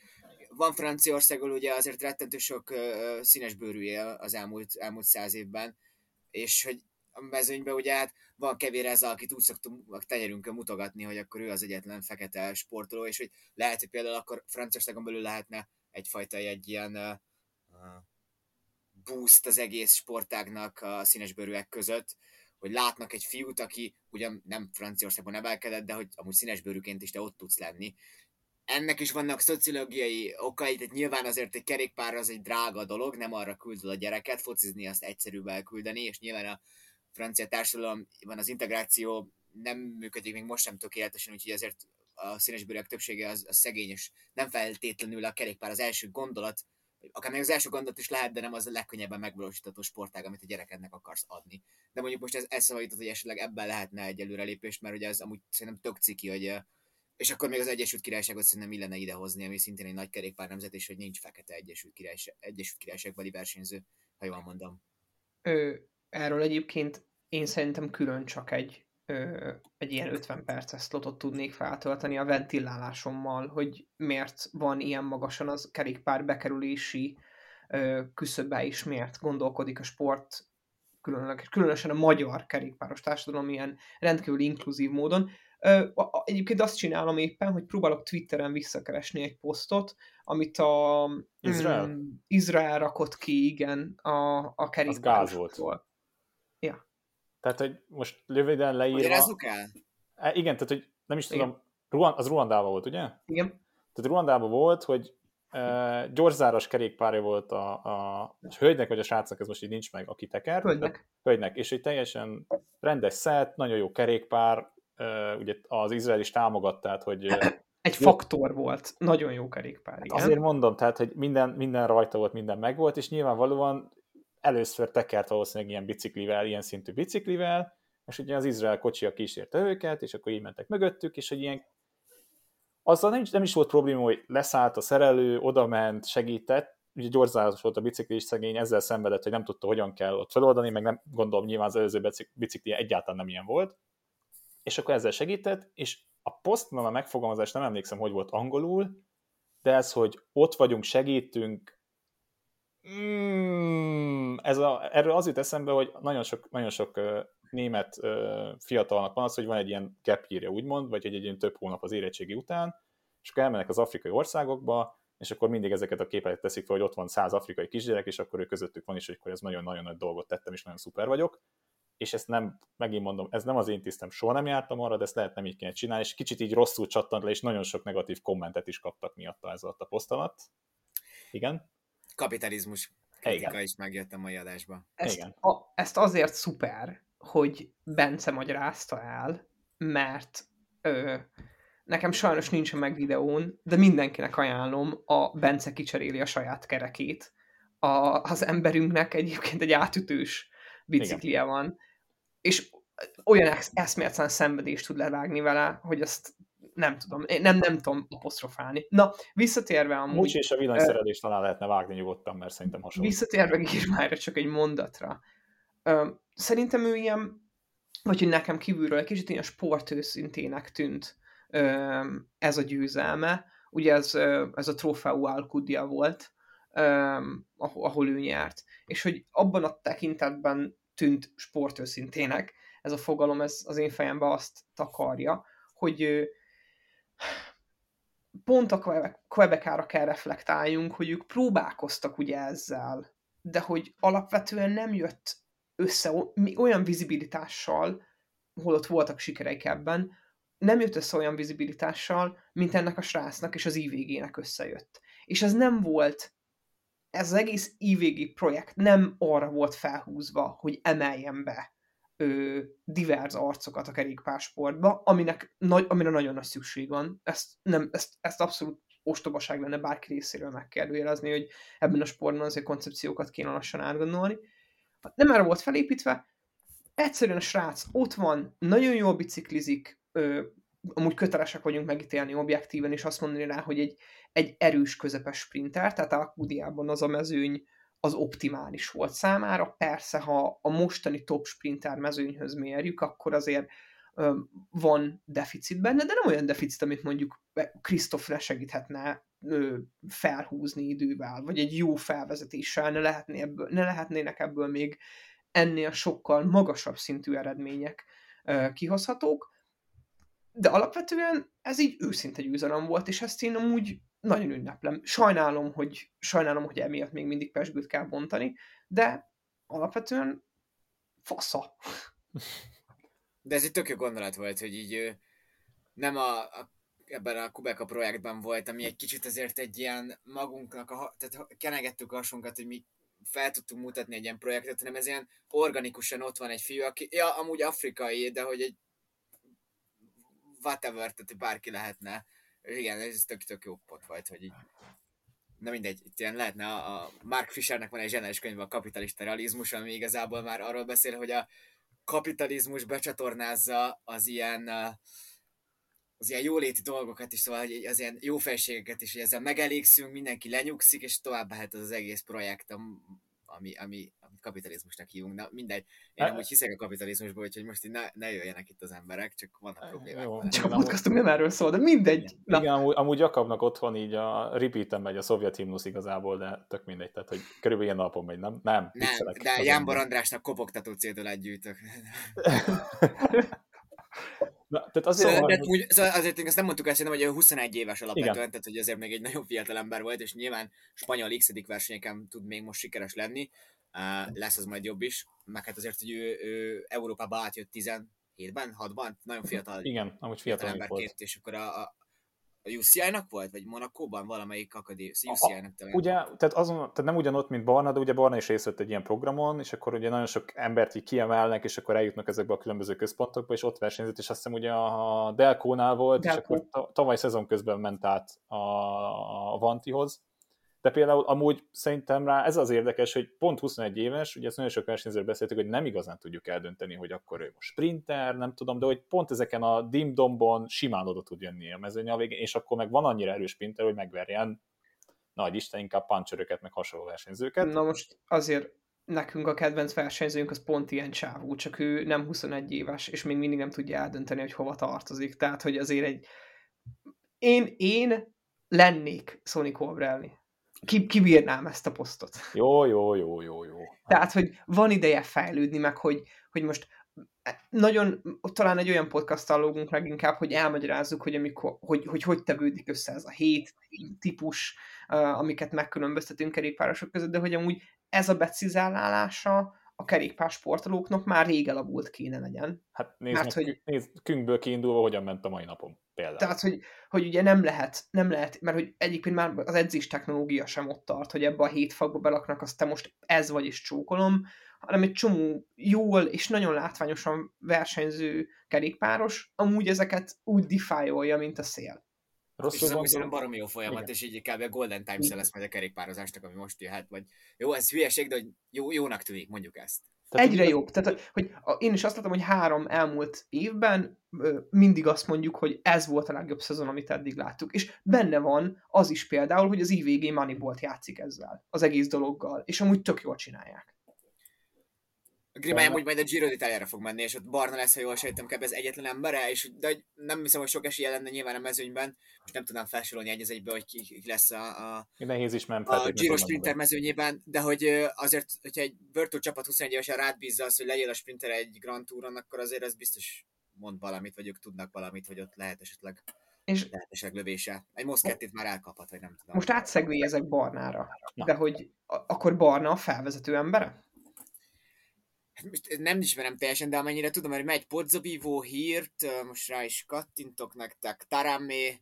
van Franciaországból ugye azért rettentő sok uh, színes bőrű él az elmúlt, elmúlt száz évben, és hogy a mezőnybe, ugye hát van kevér ezzel, akit úgy szoktunk a tenyerünkön mutogatni, hogy akkor ő az egyetlen fekete sportoló, és hogy lehet, hogy például akkor Franciaországon belül lehetne egyfajta egy ilyen boost az egész sportágnak a színesbőrűek között, hogy látnak egy fiút, aki ugyan nem Franciaországban nevelkedett, de hogy amúgy színesbőrűként is te ott tudsz lenni. Ennek is vannak szociológiai okai, tehát nyilván azért egy kerékpár az egy drága dolog, nem arra küldöd a gyereket, focizni azt egyszerűbb elküldeni, és nyilván a francia társadalomban az integráció nem működik még most sem tökéletesen, úgyhogy azért a színesbőrűek többsége az, az szegény, és nem feltétlenül a kerékpár az első gondolat, akár még az első gondot is lehet, de nem az a legkönnyebben megvalósítható sportág, amit a gyerekednek akarsz adni. De mondjuk most ez eszembe hogy esetleg ebben lehetne egy előrelépés, mert ugye ez amúgy szerintem tök ciki, hogy és akkor még az Egyesült Királyságot szerintem illene idehozni, ami szintén egy nagy kerékpár nemzet, és hogy nincs fekete Egyesült, Királyság, Egyesült Királyságbeli versenyző, ha jól mondom. Ö, erről egyébként én szerintem külön csak egy, ö, egy ilyen 50 perces slotot tudnék feltölteni a ventilálásommal, hogy miért van ilyen magasan az kerékpár bekerülési ö, küszöbe is, miért gondolkodik a sport, különösen a magyar kerékpáros társadalom ilyen rendkívül inkluzív módon. Egyébként azt csinálom éppen, hogy próbálok Twitteren visszakeresni egy posztot, amit a Izrael, mm, Izrael rakott ki, igen, a, a kerékpárosokról. Tehát, hogy most röviden leírva... Magyarázzuk el? E, igen, tehát, hogy nem is tudom, igen. az Ruandában volt, ugye? Igen. Tehát Ruandában volt, hogy uh, gyorzáros kerékpárja volt a, a hölgynek, vagy a srácnak, ez most így nincs meg, aki teker. Hölgynek. Hölgynek, és egy teljesen rendes szett, nagyon jó kerékpár, uh, ugye az Izrael is támogat, tehát, hogy... Uh, (coughs) egy faktor volt, nagyon jó kerékpár, igen. Azért mondom, tehát, hogy minden, minden rajta volt, minden megvolt, és nyilvánvalóan először tekert valószínűleg ilyen biciklivel, ilyen szintű biciklivel, és ugye az Izrael kocsia kísérte őket, és akkor így mentek mögöttük, és hogy ilyen azzal nem, nem is volt probléma, hogy leszállt a szerelő, odament, segített, ugye gyorzásos volt a bicikli is szegény, ezzel szenvedett, hogy nem tudta, hogyan kell ott feloldani, meg nem gondolom nyilván az előző bicikli egyáltalán nem ilyen volt, és akkor ezzel segített, és a posztban a megfogalmazás nem emlékszem, hogy volt angolul, de ez, hogy ott vagyunk, segítünk, mm, ez a, erről az jut eszembe, hogy nagyon sok, nagyon sok német fiatalnak van az, hogy van egy ilyen gap year úgymond, vagy egy, egy ilyen több hónap az érettségi után, és akkor elmennek az afrikai országokba, és akkor mindig ezeket a képeket teszik fel, hogy ott van száz afrikai kisgyerek, és akkor ő közöttük van is, hogy ez nagyon-nagyon nagy dolgot tettem, és nagyon szuper vagyok. És ezt nem, megint mondom, ez nem az én tisztem, soha nem jártam arra, de ezt lehet nem így kéne csinálni, és kicsit így rosszul csattant le, és nagyon sok negatív kommentet is kaptak miatta ez alatt a poszt. Igen? Kapitalizmus kritika Igen. is megjött a mai adásba. Ezt, Igen. A, ezt azért szuper, hogy Bence magyarázta el, mert ö, nekem sajnos nincs a meg videón, de mindenkinek ajánlom, a Bence kicseréli a saját kerekét. A, az emberünknek egyébként egy átütős biciklije Igen. van, és olyan eszmértelen szenvedést tud levágni vele, hogy azt nem tudom, én nem, nem tudom apostrofálni. Na, visszatérve amúgy... Mucs és a villanyszerelést talán lehetne vágni nyugodtan, mert szerintem hasonló. Visszatérve Gírmájra csak egy mondatra. Szerintem ő ilyen, vagy hogy nekem kívülről egy kicsit ilyen sportőszintének tűnt ez a győzelme. Ugye ez, ez a Trofeu Alcudia volt, ahol ő nyert. És hogy abban a tekintetben tűnt sportőszintének, ez a fogalom, ez az én fejemben azt takarja, hogy pont a Quebekára kell reflektáljunk, hogy ők próbálkoztak ugye ezzel, de hogy alapvetően nem jött össze olyan vizibilitással, holott voltak sikereik ebben, nem jött össze olyan vizibilitással, mint ennek a srácnak és az IVG-nek összejött. És ez nem volt, ez az egész IVG projekt nem arra volt felhúzva, hogy emeljen be ö, divers arcokat a kerékpársportba, aminek nagy, amire nagyon nagy szükség van. Ezt, nem, ezt, ezt abszolút ostobaság lenne bárki részéről megkérdőjelezni, hogy ebben a sportban azért koncepciókat kéne lassan átgondolni. Nem erre volt felépítve, egyszerűen a srác ott van, nagyon jól biciklizik, ö, amúgy kötelesek vagyunk megítélni objektíven, és azt mondani rá, hogy egy, egy erős közepes sprinter, tehát a Kudiában az a mezőny az optimális volt számára. Persze, ha a mostani top sprinter mezőnyhöz mérjük, akkor azért van deficit benne, de nem olyan deficit, amit mondjuk Krisztofre segíthetne felhúzni idővel, vagy egy jó felvezetéssel, ne, lehetné ebből, ne lehetnének ebből még ennél sokkal magasabb szintű eredmények kihozhatók, de alapvetően ez így őszinte győzelem volt, és ezt én amúgy nagyon ünneplem. Sajnálom, hogy, sajnálom, hogy emiatt még mindig pesgőt kell bontani, de alapvetően fasza. De ez egy tök jó gondolat volt, hogy így nem a, a ebben a Kubeka projektben volt, ami egy kicsit azért egy ilyen magunknak, a, tehát kenegettük a hasunkat, hogy mi fel tudtunk mutatni egy ilyen projektet, hanem ez ilyen organikusan ott van egy fiú, aki, ja, amúgy afrikai, de hogy egy whatever, tehát bárki lehetne. Igen, ez tök, tök jó pont volt, hogy így na mindegy, itt ilyen lehetne a, a Mark Fishernek van egy zseniális könyv a kapitalista realizmus, ami igazából már arról beszél, hogy a kapitalizmus becsatornázza az ilyen az ilyen jóléti dolgokat is, szóval az ilyen jó felségeket is, hogy ezzel megelégszünk, mindenki lenyugszik, és tovább mehet az, az egész projekt, ami, ami, amit kapitalizmusnak hívunk. Na mindegy, én nem úgy hiszek a kapitalizmusból, hogy most így ne, ne jöjjenek itt az emberek, csak vannak problémák. Jó, csak a podcastunk nem erről szól, de mindegy. Igen, Na. igen amúgy, amúgy Jakabnak otthon így a repeat megy a szovjet himnusz igazából, de tök mindegy, tehát hogy körülbelül ilyen napon megy, nem? Nem, nem de Jánbor Andrásnak kopogtató cédulát gyűjtök. (laughs) Na, tehát azért, szóval, úgy, szóval azért azt nem mondtuk ezt, hogy 21 éves alapvetően, Igen. tehát hogy azért még egy nagyon fiatal ember volt, és nyilván spanyol x versenyeken tud még most sikeres lenni, uh, lesz az majd jobb is, meg hát azért, hogy ő, ő Európába átjött 17-ben, 6-ban, nagyon fiatal, Igen, amúgy fiatal, fiatal emberként, volt. és akkor a, a a UCI-nak volt, vagy Monakóban valamelyik akadémia, UCI-nak talán. Ugye, tehát, azon, tehát nem ugyanott, mint Barna, de ugye Barna is részt vett egy ilyen programon, és akkor ugye nagyon sok embert így kiemelnek, és akkor eljutnak ezekbe a különböző központokba, és ott versenyzett, és azt hiszem ugye a Delco-nál volt, Delco. és akkor tavaly szezon közben ment át a Vantihoz, de például amúgy szerintem rá ez az érdekes, hogy pont 21 éves, ugye ezt nagyon sok versenyzőről beszéltük, hogy nem igazán tudjuk eldönteni, hogy akkor ő most sprinter, nem tudom, de hogy pont ezeken a dimdombon simán oda tud jönni a mezőny a végén, és akkor meg van annyira erős sprinter, hogy megverjen nagy Isten, inkább puncheröket, meg hasonló versenyzőket. Na most azért nekünk a kedvenc versenyzőnk az pont ilyen csávú, csak ő nem 21 éves, és még mindig nem tudja eldönteni, hogy hova tartozik. Tehát, hogy azért egy... Én, én lennék Sony Colbrelli ki, kibírnám ezt a posztot. Jó, jó, jó, jó, jó. Tehát, hogy van ideje fejlődni, meg hogy, hogy most nagyon, talán egy olyan podcasttal lógunk leginkább, hogy elmagyarázzuk, hogy, amikor, hogy, hogy hogy tevődik össze ez a hét típus, amiket megkülönböztetünk kerékpárosok között, de hogy amúgy ez a becizálálása a kerékpársportolóknak már rég elavult kéne legyen. Hát nézd Mert, meg, hogy, nézd, künkből kiindulva, hogyan ment a mai napon például. Tehát, hogy, hogy ugye nem lehet, nem lehet, mert hogy egyébként már az edzés technológia sem ott tart, hogy ebbe a hét fagba belaknak, azt te most ez vagy is csókolom, hanem egy csomó jól és nagyon látványosan versenyző kerékpáros, amúgy ezeket úgy defájolja, mint a szél. Rosszul és ez baromi jó folyamat, Igen. és így kb. a Golden times lesz majd a kerékpározásnak, ami most jöhet, vagy jó, ez hülyeség, de hogy jó, jónak tűnik, mondjuk ezt. Tehát Egyre jobb. Tehát, hogy én is azt látom, hogy három elmúlt évben mindig azt mondjuk, hogy ez volt a legjobb szezon, amit eddig láttuk. És benne van az is például, hogy az IVG Moneybolt játszik ezzel, az egész dologgal, és amúgy tök jól csinálják. Grimály úgy majd a Giro d'Italiára fog menni, és ott Barna lesz, ha jól sejtem, kb. ez egyetlen embere, és de nem hiszem, hogy sok esélye lenne nyilván a mezőnyben, most nem tudnám felsorolni egy egybe, hogy ki, ki lesz a, a, Nehéz is nem a Giro Sprinter mezőnyében, de hogy azért, hogyha egy Virtu csapat 21 évesen rád bízza az, hogy legyél a Sprinter egy Grand Touron, akkor azért ez biztos mond valamit, vagy ők tudnak valamit, hogy ott lehet esetleg és lehet esetleg lövése. Egy Moszkettit már elkaphat, vagy nem tudom. Most átszegvélyezek Barnára, Na. de hogy akkor Barna a felvezető embere? Most nem ismerem teljesen, de amennyire tudom, hogy megy Podzobivó hírt, most rá is kattintok nektek, Taramé,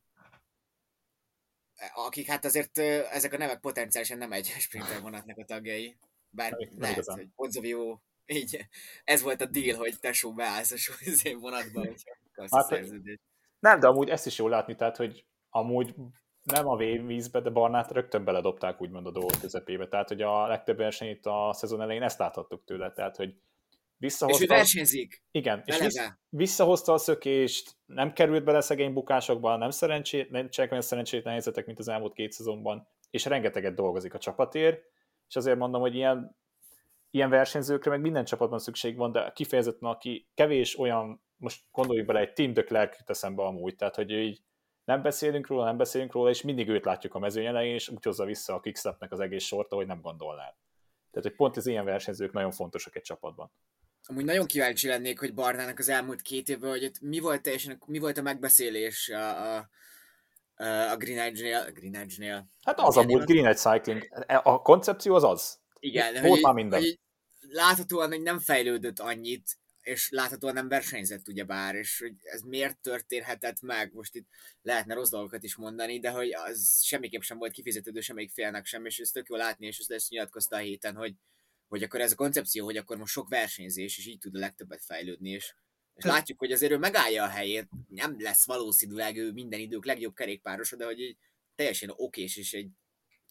akik hát azért ezek a nevek potenciálisan nem egy sprinter vonatnak a tagjai. Bár nem, lehet, igazán. hogy Podzobivó, így, ez volt a deal, hogy tesó beállsz a vonatba, hogyha hát, szerződést. Nem, de amúgy ezt is jól látni, tehát, hogy amúgy nem a vízbe, de Barnát rögtön beledobták úgymond a dolgok közepébe. Tehát, hogy a legtöbb versenyt a szezon elején ezt láthattuk tőle. Tehát, hogy visszahozta... És ő versenyzik. Igen, és vissz, visszahozta a szökést, nem került bele szegény bukásokba, nem szerencsét, nem csak olyan szerencsétlen helyzetek, mint az elmúlt két szezonban, és rengeteget dolgozik a csapatért, és azért mondom, hogy ilyen, ilyen versenyzőkre meg minden csapatban szükség van, de kifejezetten aki kevés olyan, most gondoljuk bele, egy Tim de Klerk eszembe amúgy, tehát hogy így nem beszélünk róla, nem beszélünk róla, és mindig őt látjuk a mezőny elején, és úgy hozza vissza a Kickstepnek az egész sort, ahogy nem gondolnál. Tehát, hogy pont az ilyen versenyzők nagyon fontosak egy csapatban. Amúgy nagyon kíváncsi lennék, hogy Barnának az elmúlt két évben, hogy mi volt teljesen, mi volt a megbeszélés a, a, a Green Edge-nél. Green Edge-nél. Hát az amúgy Green Edge Cycling. A koncepció az az. Igen, Volt hogy, már minden. hogy láthatóan, hogy nem fejlődött annyit, és láthatóan nem versenyzett ugyebár, és hogy ez miért történhetett meg, most itt lehetne rossz dolgokat is mondani, de hogy az semmiképp sem volt kifizetődő semmelyik félnek sem, és ez tök jó látni, és ez lesz nyilatkozta a héten, hogy, hogy akkor ez a koncepció, hogy akkor most sok versenyzés, és így tud a legtöbbet fejlődni, és, és látjuk, hogy azért ő megállja a helyét, nem lesz valószínűleg ő minden idők legjobb kerékpárosa, de hogy így teljesen okés, és egy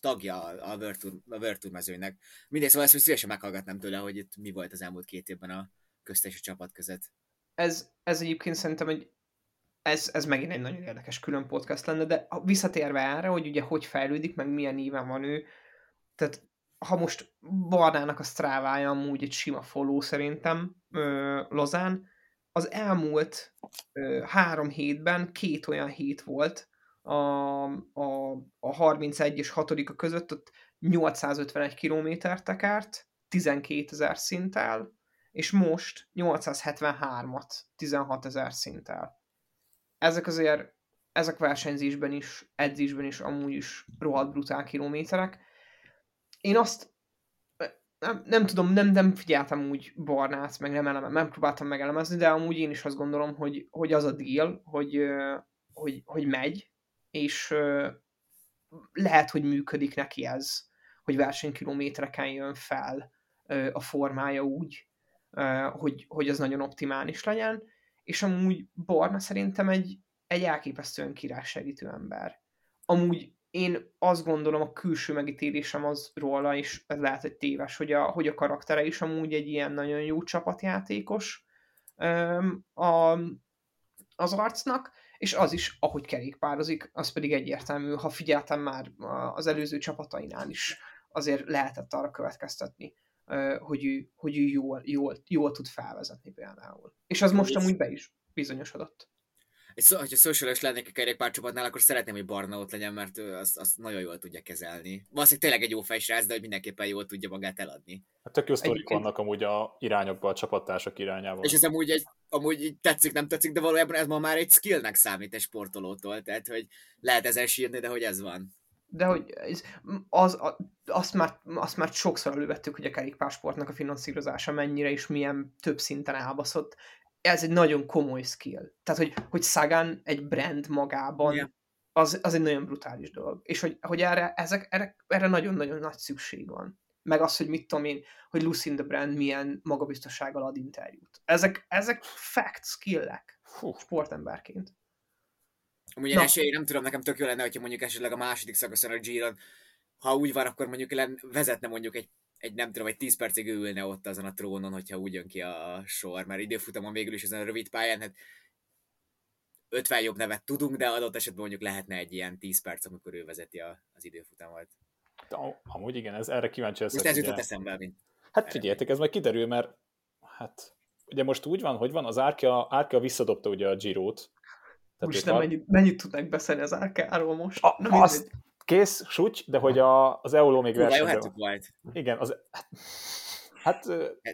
tagja a Tour, a Tour mezőnek. Mindegy, szóval ezt szívesen meghallgatnám tőle, hogy itt mi volt az elmúlt két évben a köztes csapat között. Ez, ez egyébként szerintem egy ez, ez megint egy nagyon érdekes külön podcast lenne, de visszatérve erre, hogy ugye hogy fejlődik, meg milyen néven van ő, tehát ha most Barnának a sztrávája amúgy egy sima follow szerintem ö, Lozán, az elmúlt ö, három hétben két olyan hét volt a, a, a 31 és 6 között, ott 851 kilométer tekárt, 12 ezer szinttel, és most 873-at 16 ezer szinttel. Ezek azért, ezek versenyzésben is, edzésben is amúgy is rohadt brutál kilométerek. Én azt nem, nem tudom, nem, nem figyeltem úgy Barnát, meg nem, eleme, nem próbáltam megelemezni, de amúgy én is azt gondolom, hogy, hogy az a deal, hogy, hogy, hogy megy, és lehet, hogy működik neki ez, hogy versenykilométereken jön fel a formája úgy, hogy, hogy az nagyon optimális legyen, és amúgy Barna szerintem egy, egy elképesztően királysegítő ember. Amúgy én azt gondolom, a külső megítélésem az róla, és ez lehet egy téves, hogy a, hogy a karaktere is amúgy egy ilyen nagyon jó csapatjátékos a, az arcnak, és az is, ahogy kerékpározik, az pedig egyértelmű, ha figyeltem már az előző csapatainál is, azért lehetett arra következtetni, hogy ő, hogy ő jól, jól, jól tud felvezetni például. És az most amúgy be is bizonyosodott. Egy szó, hogyha social lennék a kerékpárcsapatnál, akkor szeretném, hogy Barna ott legyen, mert ő azt, azt nagyon jól tudja kezelni. Valószínűleg tényleg egy jó fejsrác, de hogy mindenképpen jól tudja magát eladni. Hát tök jó sztorik vannak amúgy a irányokba, a csapattársak irányával. És ez amúgy, egy, amúgy így tetszik, nem tetszik, de valójában ez ma már egy skillnek számít egy sportolótól, tehát hogy lehet ezen sírni, de hogy ez van de hogy ez, az, az, azt, már, azt már sokszor elővettük, hogy a kerékpársportnak a finanszírozása mennyire és milyen több szinten elbaszott. Ez egy nagyon komoly skill. Tehát, hogy, hogy Sagan egy brand magában, yeah. az, az egy nagyon brutális dolog. És hogy, hogy erre, ezek, erre, erre nagyon-nagyon nagy szükség van. Meg az, hogy mit tudom én, hogy Lucinda Brand milyen magabiztossággal ad interjút. Ezek, ezek fact skillek sportemberként. Amúgy én esély, nem tudom, nekem tök jó lenne, hogyha mondjuk esetleg a második szakaszon a Giron, ha úgy van, akkor mondjuk len, vezetne mondjuk egy, egy nem tudom, egy 10 percig ülne ott azon a trónon, hogyha úgy jön ki a sor, mert időfutamon végül is ezen a rövid pályán, hát 50 jobb nevet tudunk, de adott esetben mondjuk lehetne egy ilyen 10 perc, amikor ő vezeti a, az időfutamot. De, amúgy igen, ez erre kíváncsi leszek. Most ez jutott eszembe, mint... Hát figyeljetek, ez majd kiderül, mert hát ugye most úgy van, hogy van, az Árkia, Árkia visszadobta ugye a Girót, tehát nem mennyit, mennyit tudnak beszélni az AK-ról most? A, Na, azt, kész, sucs, de hogy a, az EULO még versenyben volt. Igen, az, hát...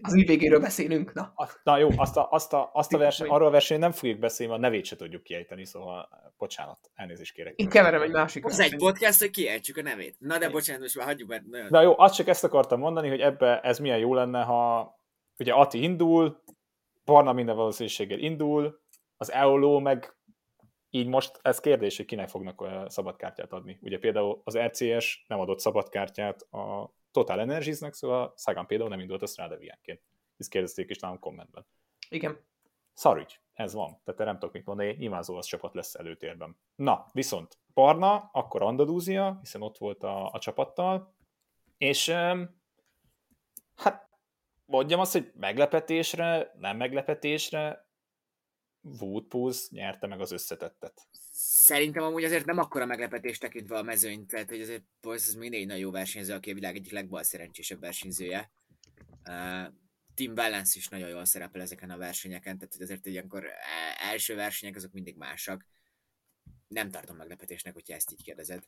Az IVG-ről beszélünk, na. A, na jó, azt a, azt a, azt a verseny, arról a versenyt nem fogjuk beszélni, a nevét se tudjuk kiejteni, szóval bocsánat, elnézést kérek. Én keverem egy másik. Az egy podcast, hogy kiejtsük a nevét. Na de bocsánat, most már hagyjuk, mert nagyon... Na jó, azt csak ezt akartam mondani, hogy ebbe ez milyen jó lenne, ha ugye Ati indul, Barna minden valószínűséggel indul, az EOLO meg így most ez kérdés, hogy kinek fognak szabadkártyát adni. Ugye például az RCS nem adott szabadkártyát a Total Energies-nek, szóval Sagan például nem indult a Strada Viánként. Ezt kérdezték is nálam kommentben. Igen. Szarügy, ez van. Tehát nem tudok mit mondani, nyilván az csapat lesz előtérben. Na, viszont Barna, akkor Andalúzia, hiszen ott volt a, a csapattal, és hát mondjam azt, hogy meglepetésre, nem meglepetésre, Woodpulse nyerte meg az összetettet. Szerintem amúgy azért nem akkora meglepetés tekintve a mezőny, tehát hogy azért Pulse az mindig nagyon jó versenyző, aki a világ egyik legbal szerencsésebb versenyzője. Uh, Tim Balance is nagyon jól szerepel ezeken a versenyeken, tehát hogy azért ilyenkor e, első versenyek azok mindig másak. Nem tartom meglepetésnek, hogyha ezt így kérdezed.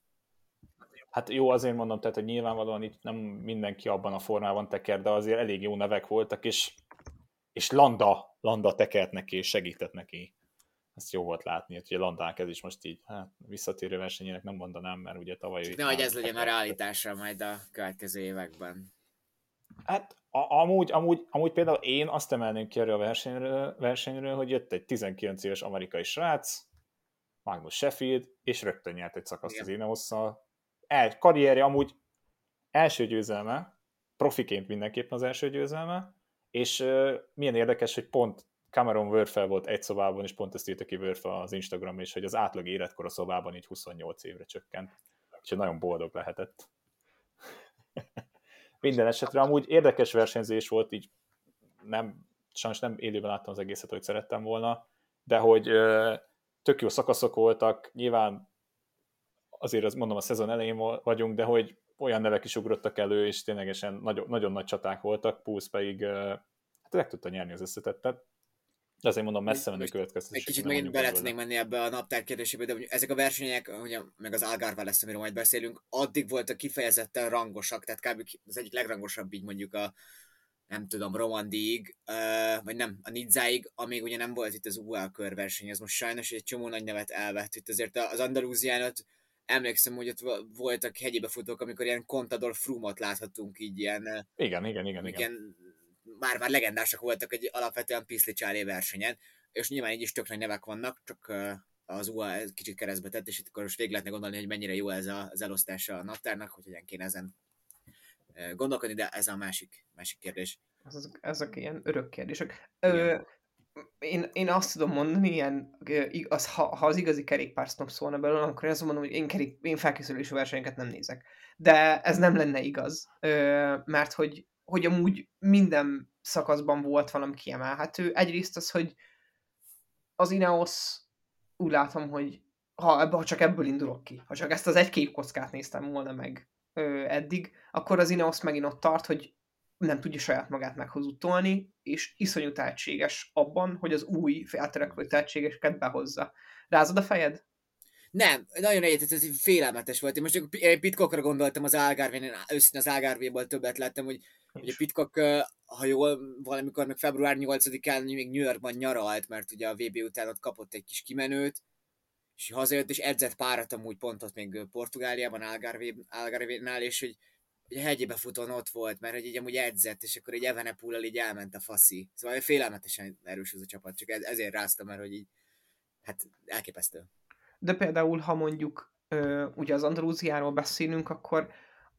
hát jó, azért mondom, tehát, hogy nyilvánvalóan itt nem mindenki abban a formában teker, de azért elég jó nevek voltak, és, és Landa, Landa tekert neki, és segített neki. Ezt jó volt látni, hogy a Landák ez is most így, hát visszatérő versenyének nem mondanám, mert ugye tavaly... Ne, hogy ez legyen a realitásra majd a következő években. Hát a, amúgy, amúgy, amúgy például én azt emelném ki erről a versenyről, versenyről, hogy jött egy 19 éves amerikai srác, Magnus Sheffield, és rögtön nyert egy szakaszt Igen. az Ineosszal. El, karrierje amúgy első győzelme, profiként mindenképpen az első győzelme, és uh, milyen érdekes, hogy pont Cameron Wörfel volt egy szobában, és pont ezt írta ki Wörfe az Instagram is, hogy az átlag életkor a szobában így 28 évre csökkent. Úgyhogy nagyon boldog lehetett. (laughs) Minden esetre amúgy érdekes versenyzés volt, így nem, sajnos nem élőben láttam az egészet, hogy szerettem volna, de hogy tök jó szakaszok voltak, nyilván azért azt mondom, a szezon elején vagyunk, de hogy olyan nevek is ugrottak elő, és ténylegesen nagyon, nagyon nagy csaták voltak, Pulsz pedig hát meg tudta nyerni az összetettet. De azért mondom, messze menő következtetés. Egy kicsit megint bele tudnék menni ebbe a naptár kérdésébe, de ezek a versenyek, ugye, meg az Algarve lesz, amiről majd beszélünk, addig voltak kifejezetten rangosak, tehát kb. az egyik legrangosabb így mondjuk a, nem tudom, Romandiig, vagy nem, a Nidzáig, amíg ugye nem volt itt az UL körverseny, ez most sajnos egy csomó nagy nevet elvett. Itt azért az Andalúziánot emlékszem, hogy ott voltak hegyibe futók, amikor ilyen Contador Frumot láthatunk így ilyen... Igen, igen, igen. igen. Már, már legendásak voltak egy alapvetően Piszli versenyen, és nyilván így is tök nagy nevek vannak, csak az UA kicsit keresztbe tett, és itt akkor most végig lehetne gondolni, hogy mennyire jó ez a, az elosztása a naptárnak, hogy hogyan kéne ezen gondolkodni, de ez a másik, másik kérdés. Ezek, ezek ilyen örök kérdések. Ö, én, én azt tudom mondani, ilyen, az, ha, ha az igazi kerékpársznob szólna belőle, akkor én azt mondom, hogy én, kerék, én felkészülési versenyeket nem nézek. De ez nem lenne igaz, mert hogy, hogy amúgy minden szakaszban volt valami kiemelhető. Egyrészt az, hogy az Ineos úgy látom, hogy ha, ebbe, ha csak ebből indulok ki, ha csak ezt az egy kép kockát néztem volna meg eddig, akkor az Ineos megint ott tart, hogy nem tudja saját magát meghozutolni, és iszonyú tehetséges abban, hogy az új feltörekvő tehetségeseket behozza. Rázod a fejed? Nem, nagyon egyetett, ez félelmetes volt. Én most csak Pitkokra gondoltam az Algarve-n, őszintén az Algarve-ból többet láttam, hogy ugye Pitkok, ha jól, valamikor meg február 8-án még New Yorkban nyaralt, mert ugye a VB után ott kapott egy kis kimenőt, és hazajött, és edzett párat amúgy pont ott még Portugáliában, Algarve-nál, és hogy ugye hegyébe futón ott volt, mert hogy így amúgy edzett, és akkor egy Evenepool így elment a faszi. Szóval félelmetesen erős az a csapat, csak ezért ráztam, mert hogy így, hát elképesztő. De például, ha mondjuk ö, ugye az Andalúziáról beszélünk, akkor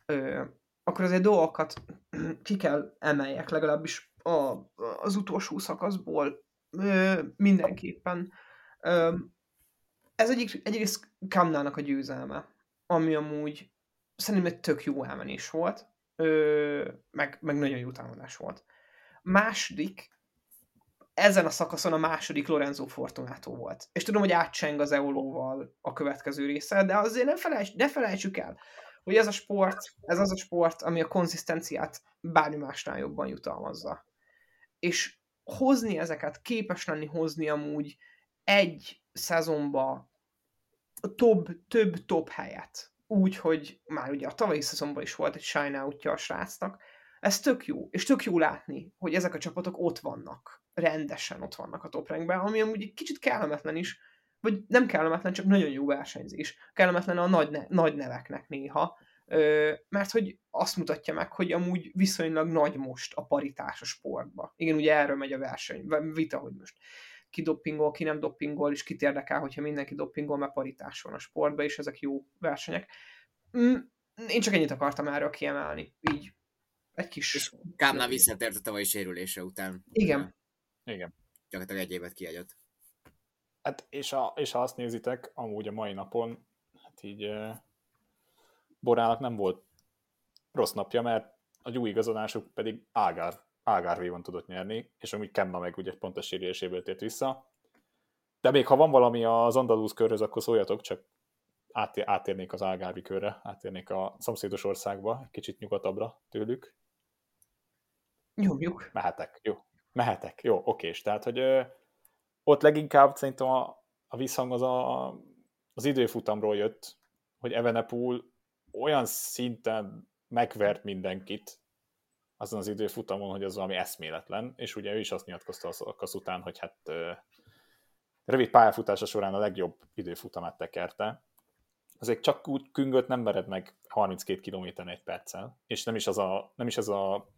ö, akkor azért dolgokat (clears throat) ki kell emeljek, legalábbis a, az utolsó szakaszból ö, mindenképpen. Ö, ez egyik, egyrészt Kamnának a győzelme, ami amúgy szerintem egy tök jó elmenés volt, ö, meg, meg nagyon jó támadás volt. Második, ezen a szakaszon a második Lorenzo Fortunato volt. És tudom, hogy átcseng az Eolóval a következő része, de azért ne, felejts, ne felejtsük el, hogy ez a sport, ez az a sport, ami a konzisztenciát bármi másnál jobban jutalmazza. És hozni ezeket, képes lenni hozni amúgy egy szezonba több, több top helyet, úgy, hogy már ugye a tavalyi szezonban is volt egy shine a srácnak, ez tök jó, és tök jó látni, hogy ezek a csapatok ott vannak, rendesen ott vannak a top rankben, ami amúgy egy kicsit kellemetlen is, vagy nem kellemetlen, csak nagyon jó versenyzés. Kellemetlen a nagy, ne- nagy neveknek néha, ö, mert hogy azt mutatja meg, hogy amúgy viszonylag nagy most a paritás a sportba. Igen, ugye erről megy a verseny, vita, hogy most ki doppingol, ki nem doppingol, és kit érdekel, hogyha mindenki doppingol, mert paritás van a sportban, és ezek jó versenyek. Mm, én csak ennyit akartam erről kiemelni. Így egy kis... És Kámnál visszatért a tavalyi sérülése után. Igen. Igen. Gyakorlatilag egy évet kiadott. Hát, és, a, és ha azt nézitek, amúgy a mai napon, hát így uh, Borának nem volt rossz napja, mert a új igazolásuk pedig Ágár Algarve-ban tudott nyerni, és amúgy Kemna meg ugye pont a sérüléséből tért vissza. De még ha van valami az Andalúz körhöz, akkor szóljatok, csak átér, átérnék az Algarve körre, átérnék a szomszédos országba, egy kicsit nyugatabbra tőlük. Nyomjuk. Mehetek, jó. Mehetek, jó, okés. Tehát, hogy ö, ott leginkább szerintem a, a visszhang az a, az időfutamról jött, hogy Evenepoel olyan szinten megvert mindenkit azon az időfutamon, hogy az valami eszméletlen, és ugye ő is azt nyilatkozta a szakasz után, hogy hát rövid pályafutása során a legjobb időfutamát tekerte. Azért csak úgy küngöt nem vered meg 32 km egy perccel, és nem is az a, nem is az a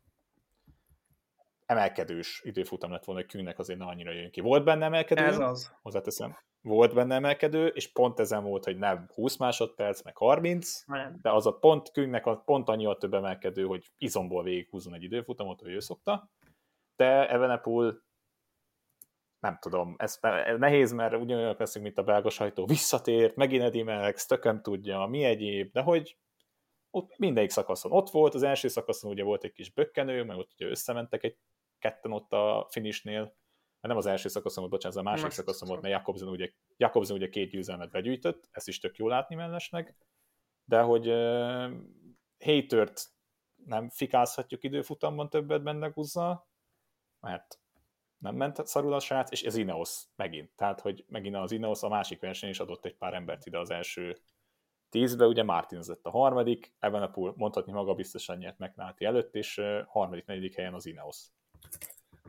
emelkedős időfutam lett volna, hogy Küngnek azért ne annyira jön ki. Volt benne emelkedő, Ez az. hozzáteszem, volt benne emelkedő, és pont ezen volt, hogy nem 20 másodperc, meg 30, Nem. de az a pont Küngnek a pont annyi a több emelkedő, hogy izomból végighúzzon egy időfutamot, hogy ő szokta, de Evenepul nem tudom, ez nehéz, mert ugyanolyan leszünk, mint a belga sajtó, visszatért, megint Eddie Merckx, tököm tudja, mi egyéb, de hogy ott mindegyik szakaszon ott volt, az első szakaszon ugye volt egy kis bökkenő, meg ott ugye összementek egy ketten ott a finishnél, nem az első szakaszon volt, bocsánat, a másik Másik szakaszon volt, mert Jakobsen ugye, Jakobsen ugye két győzelmet begyűjtött, ezt is tök jó látni mellesleg, de hogy uh, hatert nem fikázhatjuk időfutamban többet benne guzza, mert nem ment szarul a srác, és ez Ineos megint. Tehát, hogy megint az Ineos a másik verseny is adott egy pár embert ide az első tízbe, ugye Martins lett a harmadik, Evenepoel mondhatni maga biztosan nyert McNulty előtt, és harmadik, negyedik helyen az Ineos.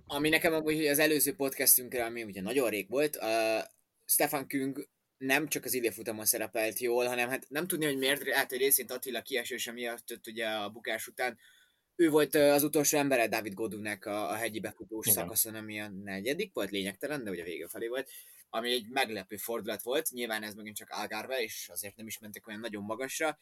Ami nekem amúgy az előző podcastünkre, ami ugye nagyon rég volt, uh, Stefan Küng nem csak az időfutamon szerepelt jól, hanem hát nem tudni, hogy miért, hát egy részint Attila kiesése miatt ugye a bukás után. Ő volt az utolsó embere David Godúnek a, a hegyi befutós Igen. szakaszon, ami a negyedik volt, lényegtelen, de ugye vége felé volt, ami egy meglepő fordulat volt, nyilván ez megint csak Algarve, és azért nem is mentek olyan nagyon magasra,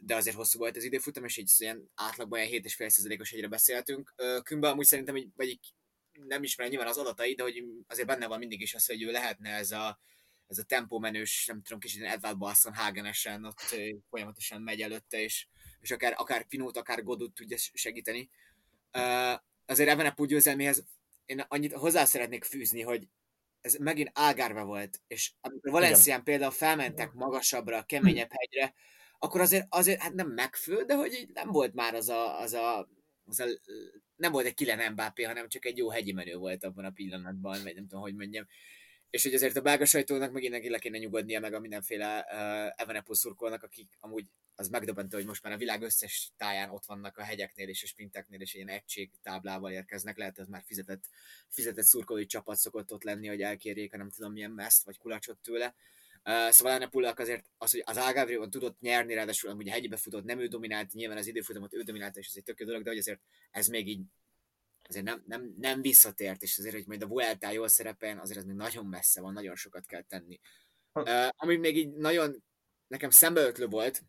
de azért hosszú volt az időfutam, és így ilyen átlagban ilyen 7,5%-os hegyre beszéltünk. Kümbe amúgy szerintem, hogy, vagy így nem ismerem nyilván az adatai, de hogy azért benne van mindig is az, hogy ő lehetne ez a, ez a tempómenős, nem tudom, kicsit ilyen Edvard Basson Hagenesen ott folyamatosan megy előtte, és, és akár, akár Pinót, akár Godot tudja segíteni. Uh, azért Evenepul győzelméhez én annyit hozzá szeretnék fűzni, hogy ez megint Algarve volt, és amikor Valencián például felmentek magasabbra, keményebb hegyre, akkor azért, azért hát nem megfő, de hogy így nem volt már az a, az a, az a nem volt egy Kylian Mbappé, hanem csak egy jó hegyi menő volt abban a pillanatban, vagy nem tudom, hogy mondjam. És hogy azért a belga sajtónak megint neki le kéne nyugodnia, meg a mindenféle uh, Evenepul szurkolnak, akik amúgy az megdöbbentő, hogy most már a világ összes táján ott vannak a hegyeknél és a sprinteknél, és ilyen egység táblával érkeznek. Lehet, ez már fizetett, fizetett szurkolói csapat szokott ott lenni, hogy elkérjék nem tudom milyen meszt vagy kulacsot tőle. Uh, szóval Evenepulnak azért az, hogy az Algarve-on tudott nyerni, ráadásul amúgy a hegyibe futott, nem ő dominált, nyilván az időfutamot ő dominálta, és ez egy tök dolog, de hogy azért ez még így azért nem, nem, nem visszatért, és azért, hogy majd a Vuelta jól szerepeljen, azért ez még nagyon messze van, nagyon sokat kell tenni. Uh, ami még így nagyon nekem szembeötlő volt,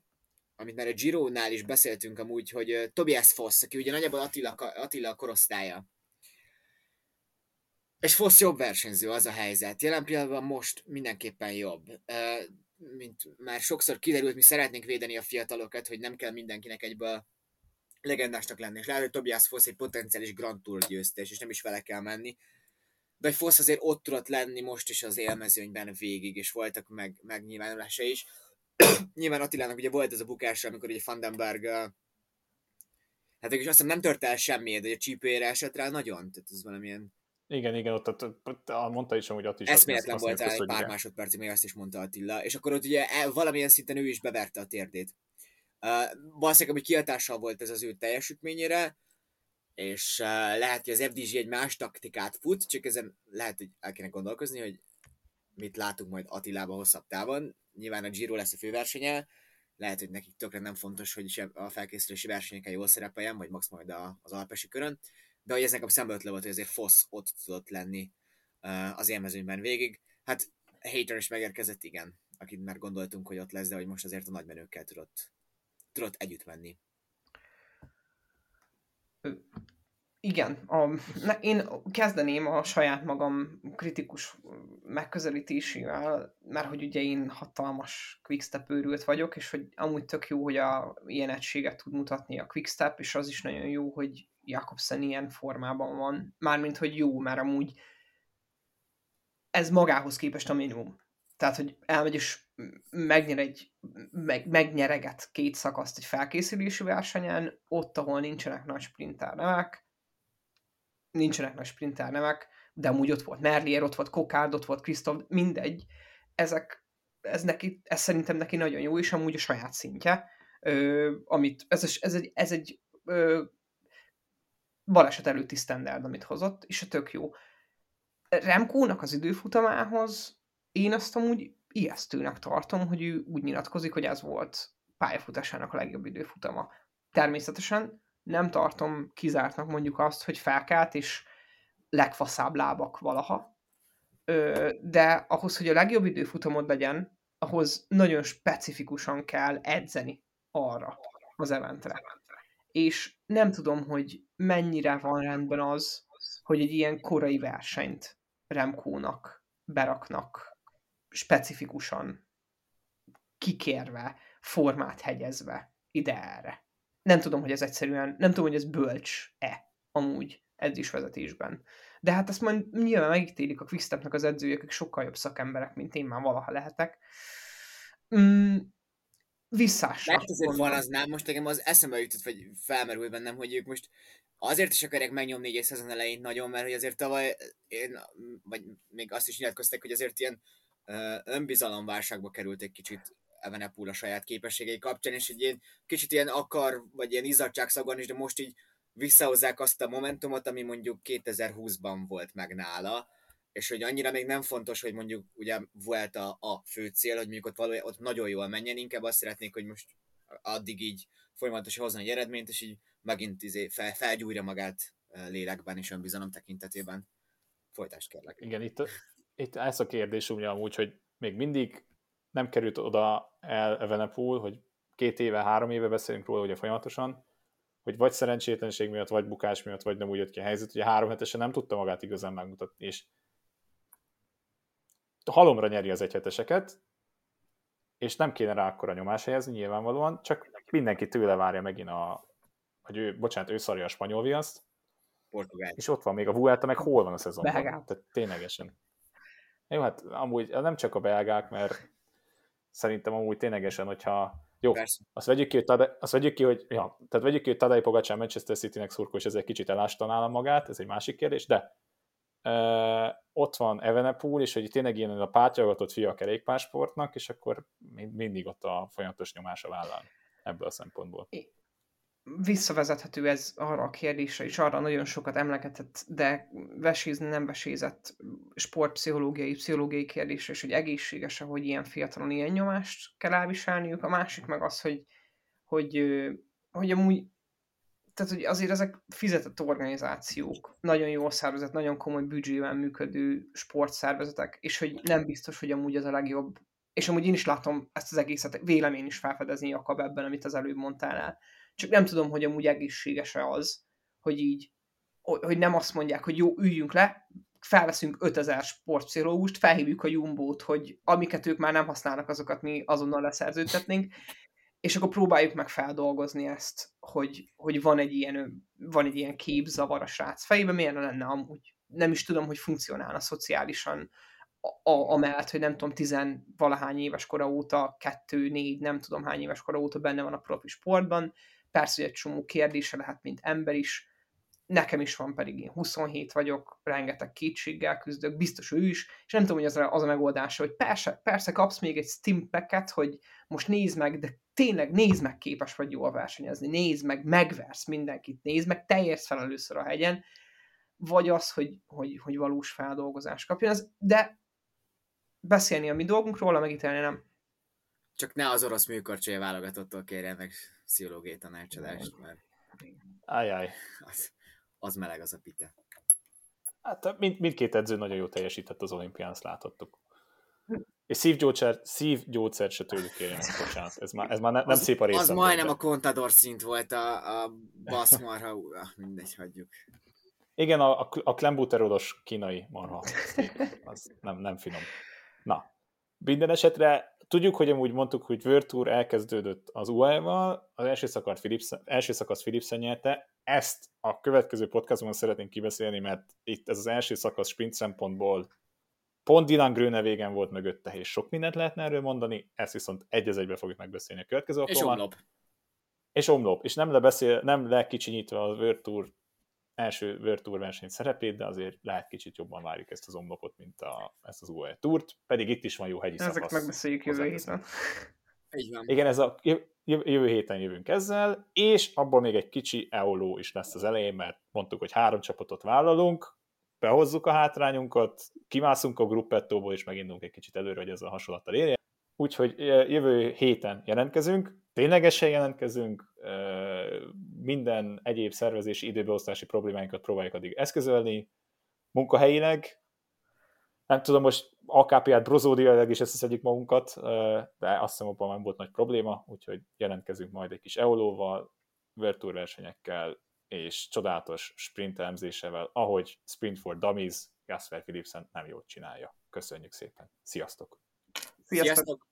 amit már a Giro-nál is beszéltünk amúgy, hogy uh, Tobias Foss, aki ugye nagyjából Attila, Attila korosztálya. És Foss jobb versenyző, az a helyzet. Jelen pillanatban most mindenképpen jobb. Mint már sokszor kiderült, mi szeretnénk védeni a fiatalokat, hogy nem kell mindenkinek egyből legendásnak lenni, és lehet, hogy Tobias Foss egy potenciális Grand Tour győztes, és nem is vele kell menni. De hogy Foss azért ott tudott lenni most is az élmezőnyben végig, és voltak meg, megnyilvánulása is. (clears throat) Nyilván Attilának ugye volt ez a bukása, amikor ugye Vandenberg hát végül azt hiszem nem tört el semmi, de a csípőjére esett rá nagyon, tehát ez valamilyen Igen, igen, ott, ott, ott, ott mondta is, hogy ott is. eszméletlen volt egy pár igen. másodpercig, még azt is mondta Attila, és akkor ott ugye e- valamilyen szinten ő is beverte a térdét. Uh, valószínűleg, hogy kihatással volt ez az ő teljesítményére, és uh, lehet, hogy az FDG egy más taktikát fut, csak ezen lehet, hogy el kéne gondolkozni, hogy mit látunk majd Attilába hosszabb távon. Nyilván a Giro lesz a főversenye, lehet, hogy nekik tökre nem fontos, hogy a felkészülési versenyeken jól szerepeljen, vagy max majd a, az alpesi körön, de hogy ez nekem szembe ötlő volt, hogy azért Foss ott tudott lenni uh, az élmezőnyben végig. Hát Hater is megérkezett, igen, akit már gondoltunk, hogy ott lesz, de hogy most azért a nagymenőkkel tudott, tudott együtt menni. Igen, a, ne, én kezdeném a saját magam kritikus megközelítésével, mert hogy ugye én hatalmas quickstep őrült vagyok, és hogy amúgy tök jó, hogy a, ilyen egységet tud mutatni a quickstep, és az is nagyon jó, hogy Jakobsen ilyen formában van. Mármint, hogy jó, mert amúgy ez magához képest a minimum. Tehát, hogy elmegy és megnyer egy, meg, megnyereget két szakaszt egy felkészülési versenyen, ott, ahol nincsenek nagy sprinter nevek, nincsenek nagy sprinter nevek, de amúgy ott volt Merlier, ott volt Kokárd, ott volt Krisztof, mindegy. Ezek, ez, neki, ez szerintem neki nagyon jó, és amúgy a saját szintje, ö, amit, ez, ez egy, ez egy ö, baleset előtti standard, amit hozott, és a tök jó. Remkónak az időfutamához én azt amúgy ijesztőnek tartom, hogy ő úgy nyilatkozik, hogy ez volt pályafutásának a legjobb időfutama. Természetesen nem tartom kizártnak mondjuk azt, hogy felkelt, és legfaszább lábak valaha. De ahhoz, hogy a legjobb időfutamod legyen, ahhoz nagyon specifikusan kell edzeni arra az eventre. És nem tudom, hogy mennyire van rendben az, hogy egy ilyen korai versenyt Remkónak beraknak specifikusan kikérve, formát hegyezve ide erre. Nem tudom, hogy ez egyszerűen, nem tudom, hogy ez bölcs-e amúgy edzésvezetésben. De hát ezt majd nyilván megítélik a Quickstepnek az edzőjük, akik sokkal jobb szakemberek, mint én már valaha lehetek. Mm, visszásra. Mert azért van az nem, most nekem az eszembe jutott, vagy felmerül bennem, hogy ők most azért is akarják megnyomni egy szezon elején nagyon, mert hogy azért tavaly én, vagy még azt is nyilatkoztak, hogy azért ilyen önbizalomválságba került egy kicsit Evenepul a saját képességei kapcsán, és egy ilyen kicsit ilyen akar, vagy ilyen izzadságszagon is, de most így visszahozzák azt a momentumot, ami mondjuk 2020-ban volt meg nála, és hogy annyira még nem fontos, hogy mondjuk ugye volt a, a fő cél, hogy mondjuk ott, valójá, ott nagyon jól menjen, inkább azt szeretnék, hogy most addig így folyamatosan hozzon egy eredményt, és így megint izé fel, felgyújra magát lélekben és önbizalom tekintetében. Folytást kérlek. Igen, itt, itt ez a kérdés ugye amúgy, hogy még mindig nem került oda el Evenepoel, hogy két éve, három éve beszélünk róla ugye folyamatosan, hogy vagy szerencsétlenség miatt, vagy bukás miatt, vagy nem úgy jött ki a helyzet, ugye három hetesen nem tudta magát igazán megmutatni, és halomra nyeri az egyheteseket, és nem kéne rá akkora nyomás helyezni nyilvánvalóan, csak mindenki tőle várja megint a, hogy ő, bocsánat, ő szarja a spanyol viaszt, Portugál. és ott van még a Vuelta, meg hol van a szezonban. Belgák. Tehát ténylegesen. Jó, hát amúgy nem csak a belgák, mert szerintem amúgy ténylegesen, hogyha jó, Persze. azt vegyük ki, hogy Tadej, azt vegyük ki, hogy, ja, tehát vegyük ki, hogy Tadej Pogacsán Manchester City-nek szurkol, és ez egy kicsit elásta nála magát, ez egy másik kérdés, de Uh, ott van Evenepoel, és hogy tényleg ilyen a pátjagatott fia a kerékpársportnak, és akkor mindig ott a folyamatos nyomás a vállán ebből a szempontból. Visszavezethető ez arra a kérdésre, és arra nagyon sokat emlegetett, de vesézni nem vesézett sportpszichológiai, pszichológiai kérdésre, és hogy egészséges hogy ilyen fiatalon ilyen nyomást kell elviselniük. A másik meg az, hogy, hogy, hogy amúgy tehát hogy azért ezek fizetett organizációk, nagyon jól szervezett, nagyon komoly büdzsével működő sportszervezetek, és hogy nem biztos, hogy amúgy az a legjobb. És amúgy én is látom ezt az egészet, vélemény is felfedezni Jakab ebben, amit az előbb mondtál el. Csak nem tudom, hogy amúgy egészséges-e az, hogy így, hogy nem azt mondják, hogy jó, üljünk le, felveszünk 5000 sportpszichológust, felhívjuk a Jumbo-t, hogy amiket ők már nem használnak, azokat mi azonnal leszerződtetnénk, és akkor próbáljuk meg feldolgozni ezt, hogy, hogy van, egy ilyen, van egy ilyen képzavar a srác fejében, miért lenne amúgy. Nem is tudom, hogy funkcionálna szociálisan, a, a, amellett, hogy nem tudom, tizenvalahány éves kora óta, kettő, négy, nem tudom hány éves kora óta benne van a profi sportban. Persze, hogy egy csomó kérdése lehet, mint ember is, nekem is van, pedig én 27 vagyok, rengeteg kétséggel küzdök, biztos ő is, és nem tudom, hogy az a, az a megoldása, hogy persze, persze kapsz még egy Steam packet, hogy most nézd meg, de tényleg nézd meg, képes vagy jól versenyezni, nézd meg, megversz mindenkit, nézd meg, te érsz fel először a hegyen, vagy az, hogy, hogy, hogy valós feldolgozás kapjon, ez, de beszélni a mi dolgunk róla, megítélni nem. Csak ne az orosz műkorcsolya válogatottól kérje meg pszichológiai tanácsadást, mert Ajaj. az, az meleg az a pite. Hát mind, mindkét edző nagyon jó teljesített az olimpián, azt láthattuk. És szívgyógyszer, szívgyógyszer se tőlük kérjen, bocsánat. Ez már, ez már ne, nem az, szép a részem. Az majdnem a kontador szint volt a, a baszmarha, ah, mindegy, hagyjuk. Igen, a, a, a kínai marha. Az nem, nem finom. Na, minden esetre tudjuk, hogy amúgy mondtuk, hogy Tour elkezdődött az UAE-val, az első, szakasz Philipsen, első szakasz Philipsen nyerte, ezt a következő podcastban szeretnénk kibeszélni, mert itt ez az első szakasz sprint szempontból pont Dylan Gröne végen volt mögötte, és sok mindent lehetne erről mondani, ezt viszont egy egybe fogjuk megbeszélni a következő És omlop. És omlop, és nem lebeszél, nem lekicsinyítve a World Tour első World Tour verseny szerepét, de azért lehet kicsit jobban várjuk ezt az omlokot, mint a, ezt az UAE Tourt, pedig itt is van jó hegyi Ezeket megbeszéljük jövő héten. (laughs) Igen, ez a jövő héten jövünk ezzel, és abból még egy kicsi eoló is lesz az elején, mert mondtuk, hogy három csapatot vállalunk, behozzuk a hátrányunkat, kimászunk a gruppettóból, és megindulunk egy kicsit előre, hogy ez a hasonlattal érje. Úgyhogy jövő héten jelentkezünk, ténylegesen jelentkezünk, minden egyéb szervezési időbeosztási problémáinkat próbáljuk addig eszközölni, munkahelyileg, nem tudom, most AKP-át brozódiailag is összeszedjük magunkat, de azt hiszem, abban nem volt nagy probléma, úgyhogy jelentkezünk majd egy kis eolóval, versenyekkel és csodálatos sprint elemzésevel, ahogy Sprint for Dummies Jasper Philipsen nem jót csinálja. Köszönjük szépen. Sziasztok! Sziasztok.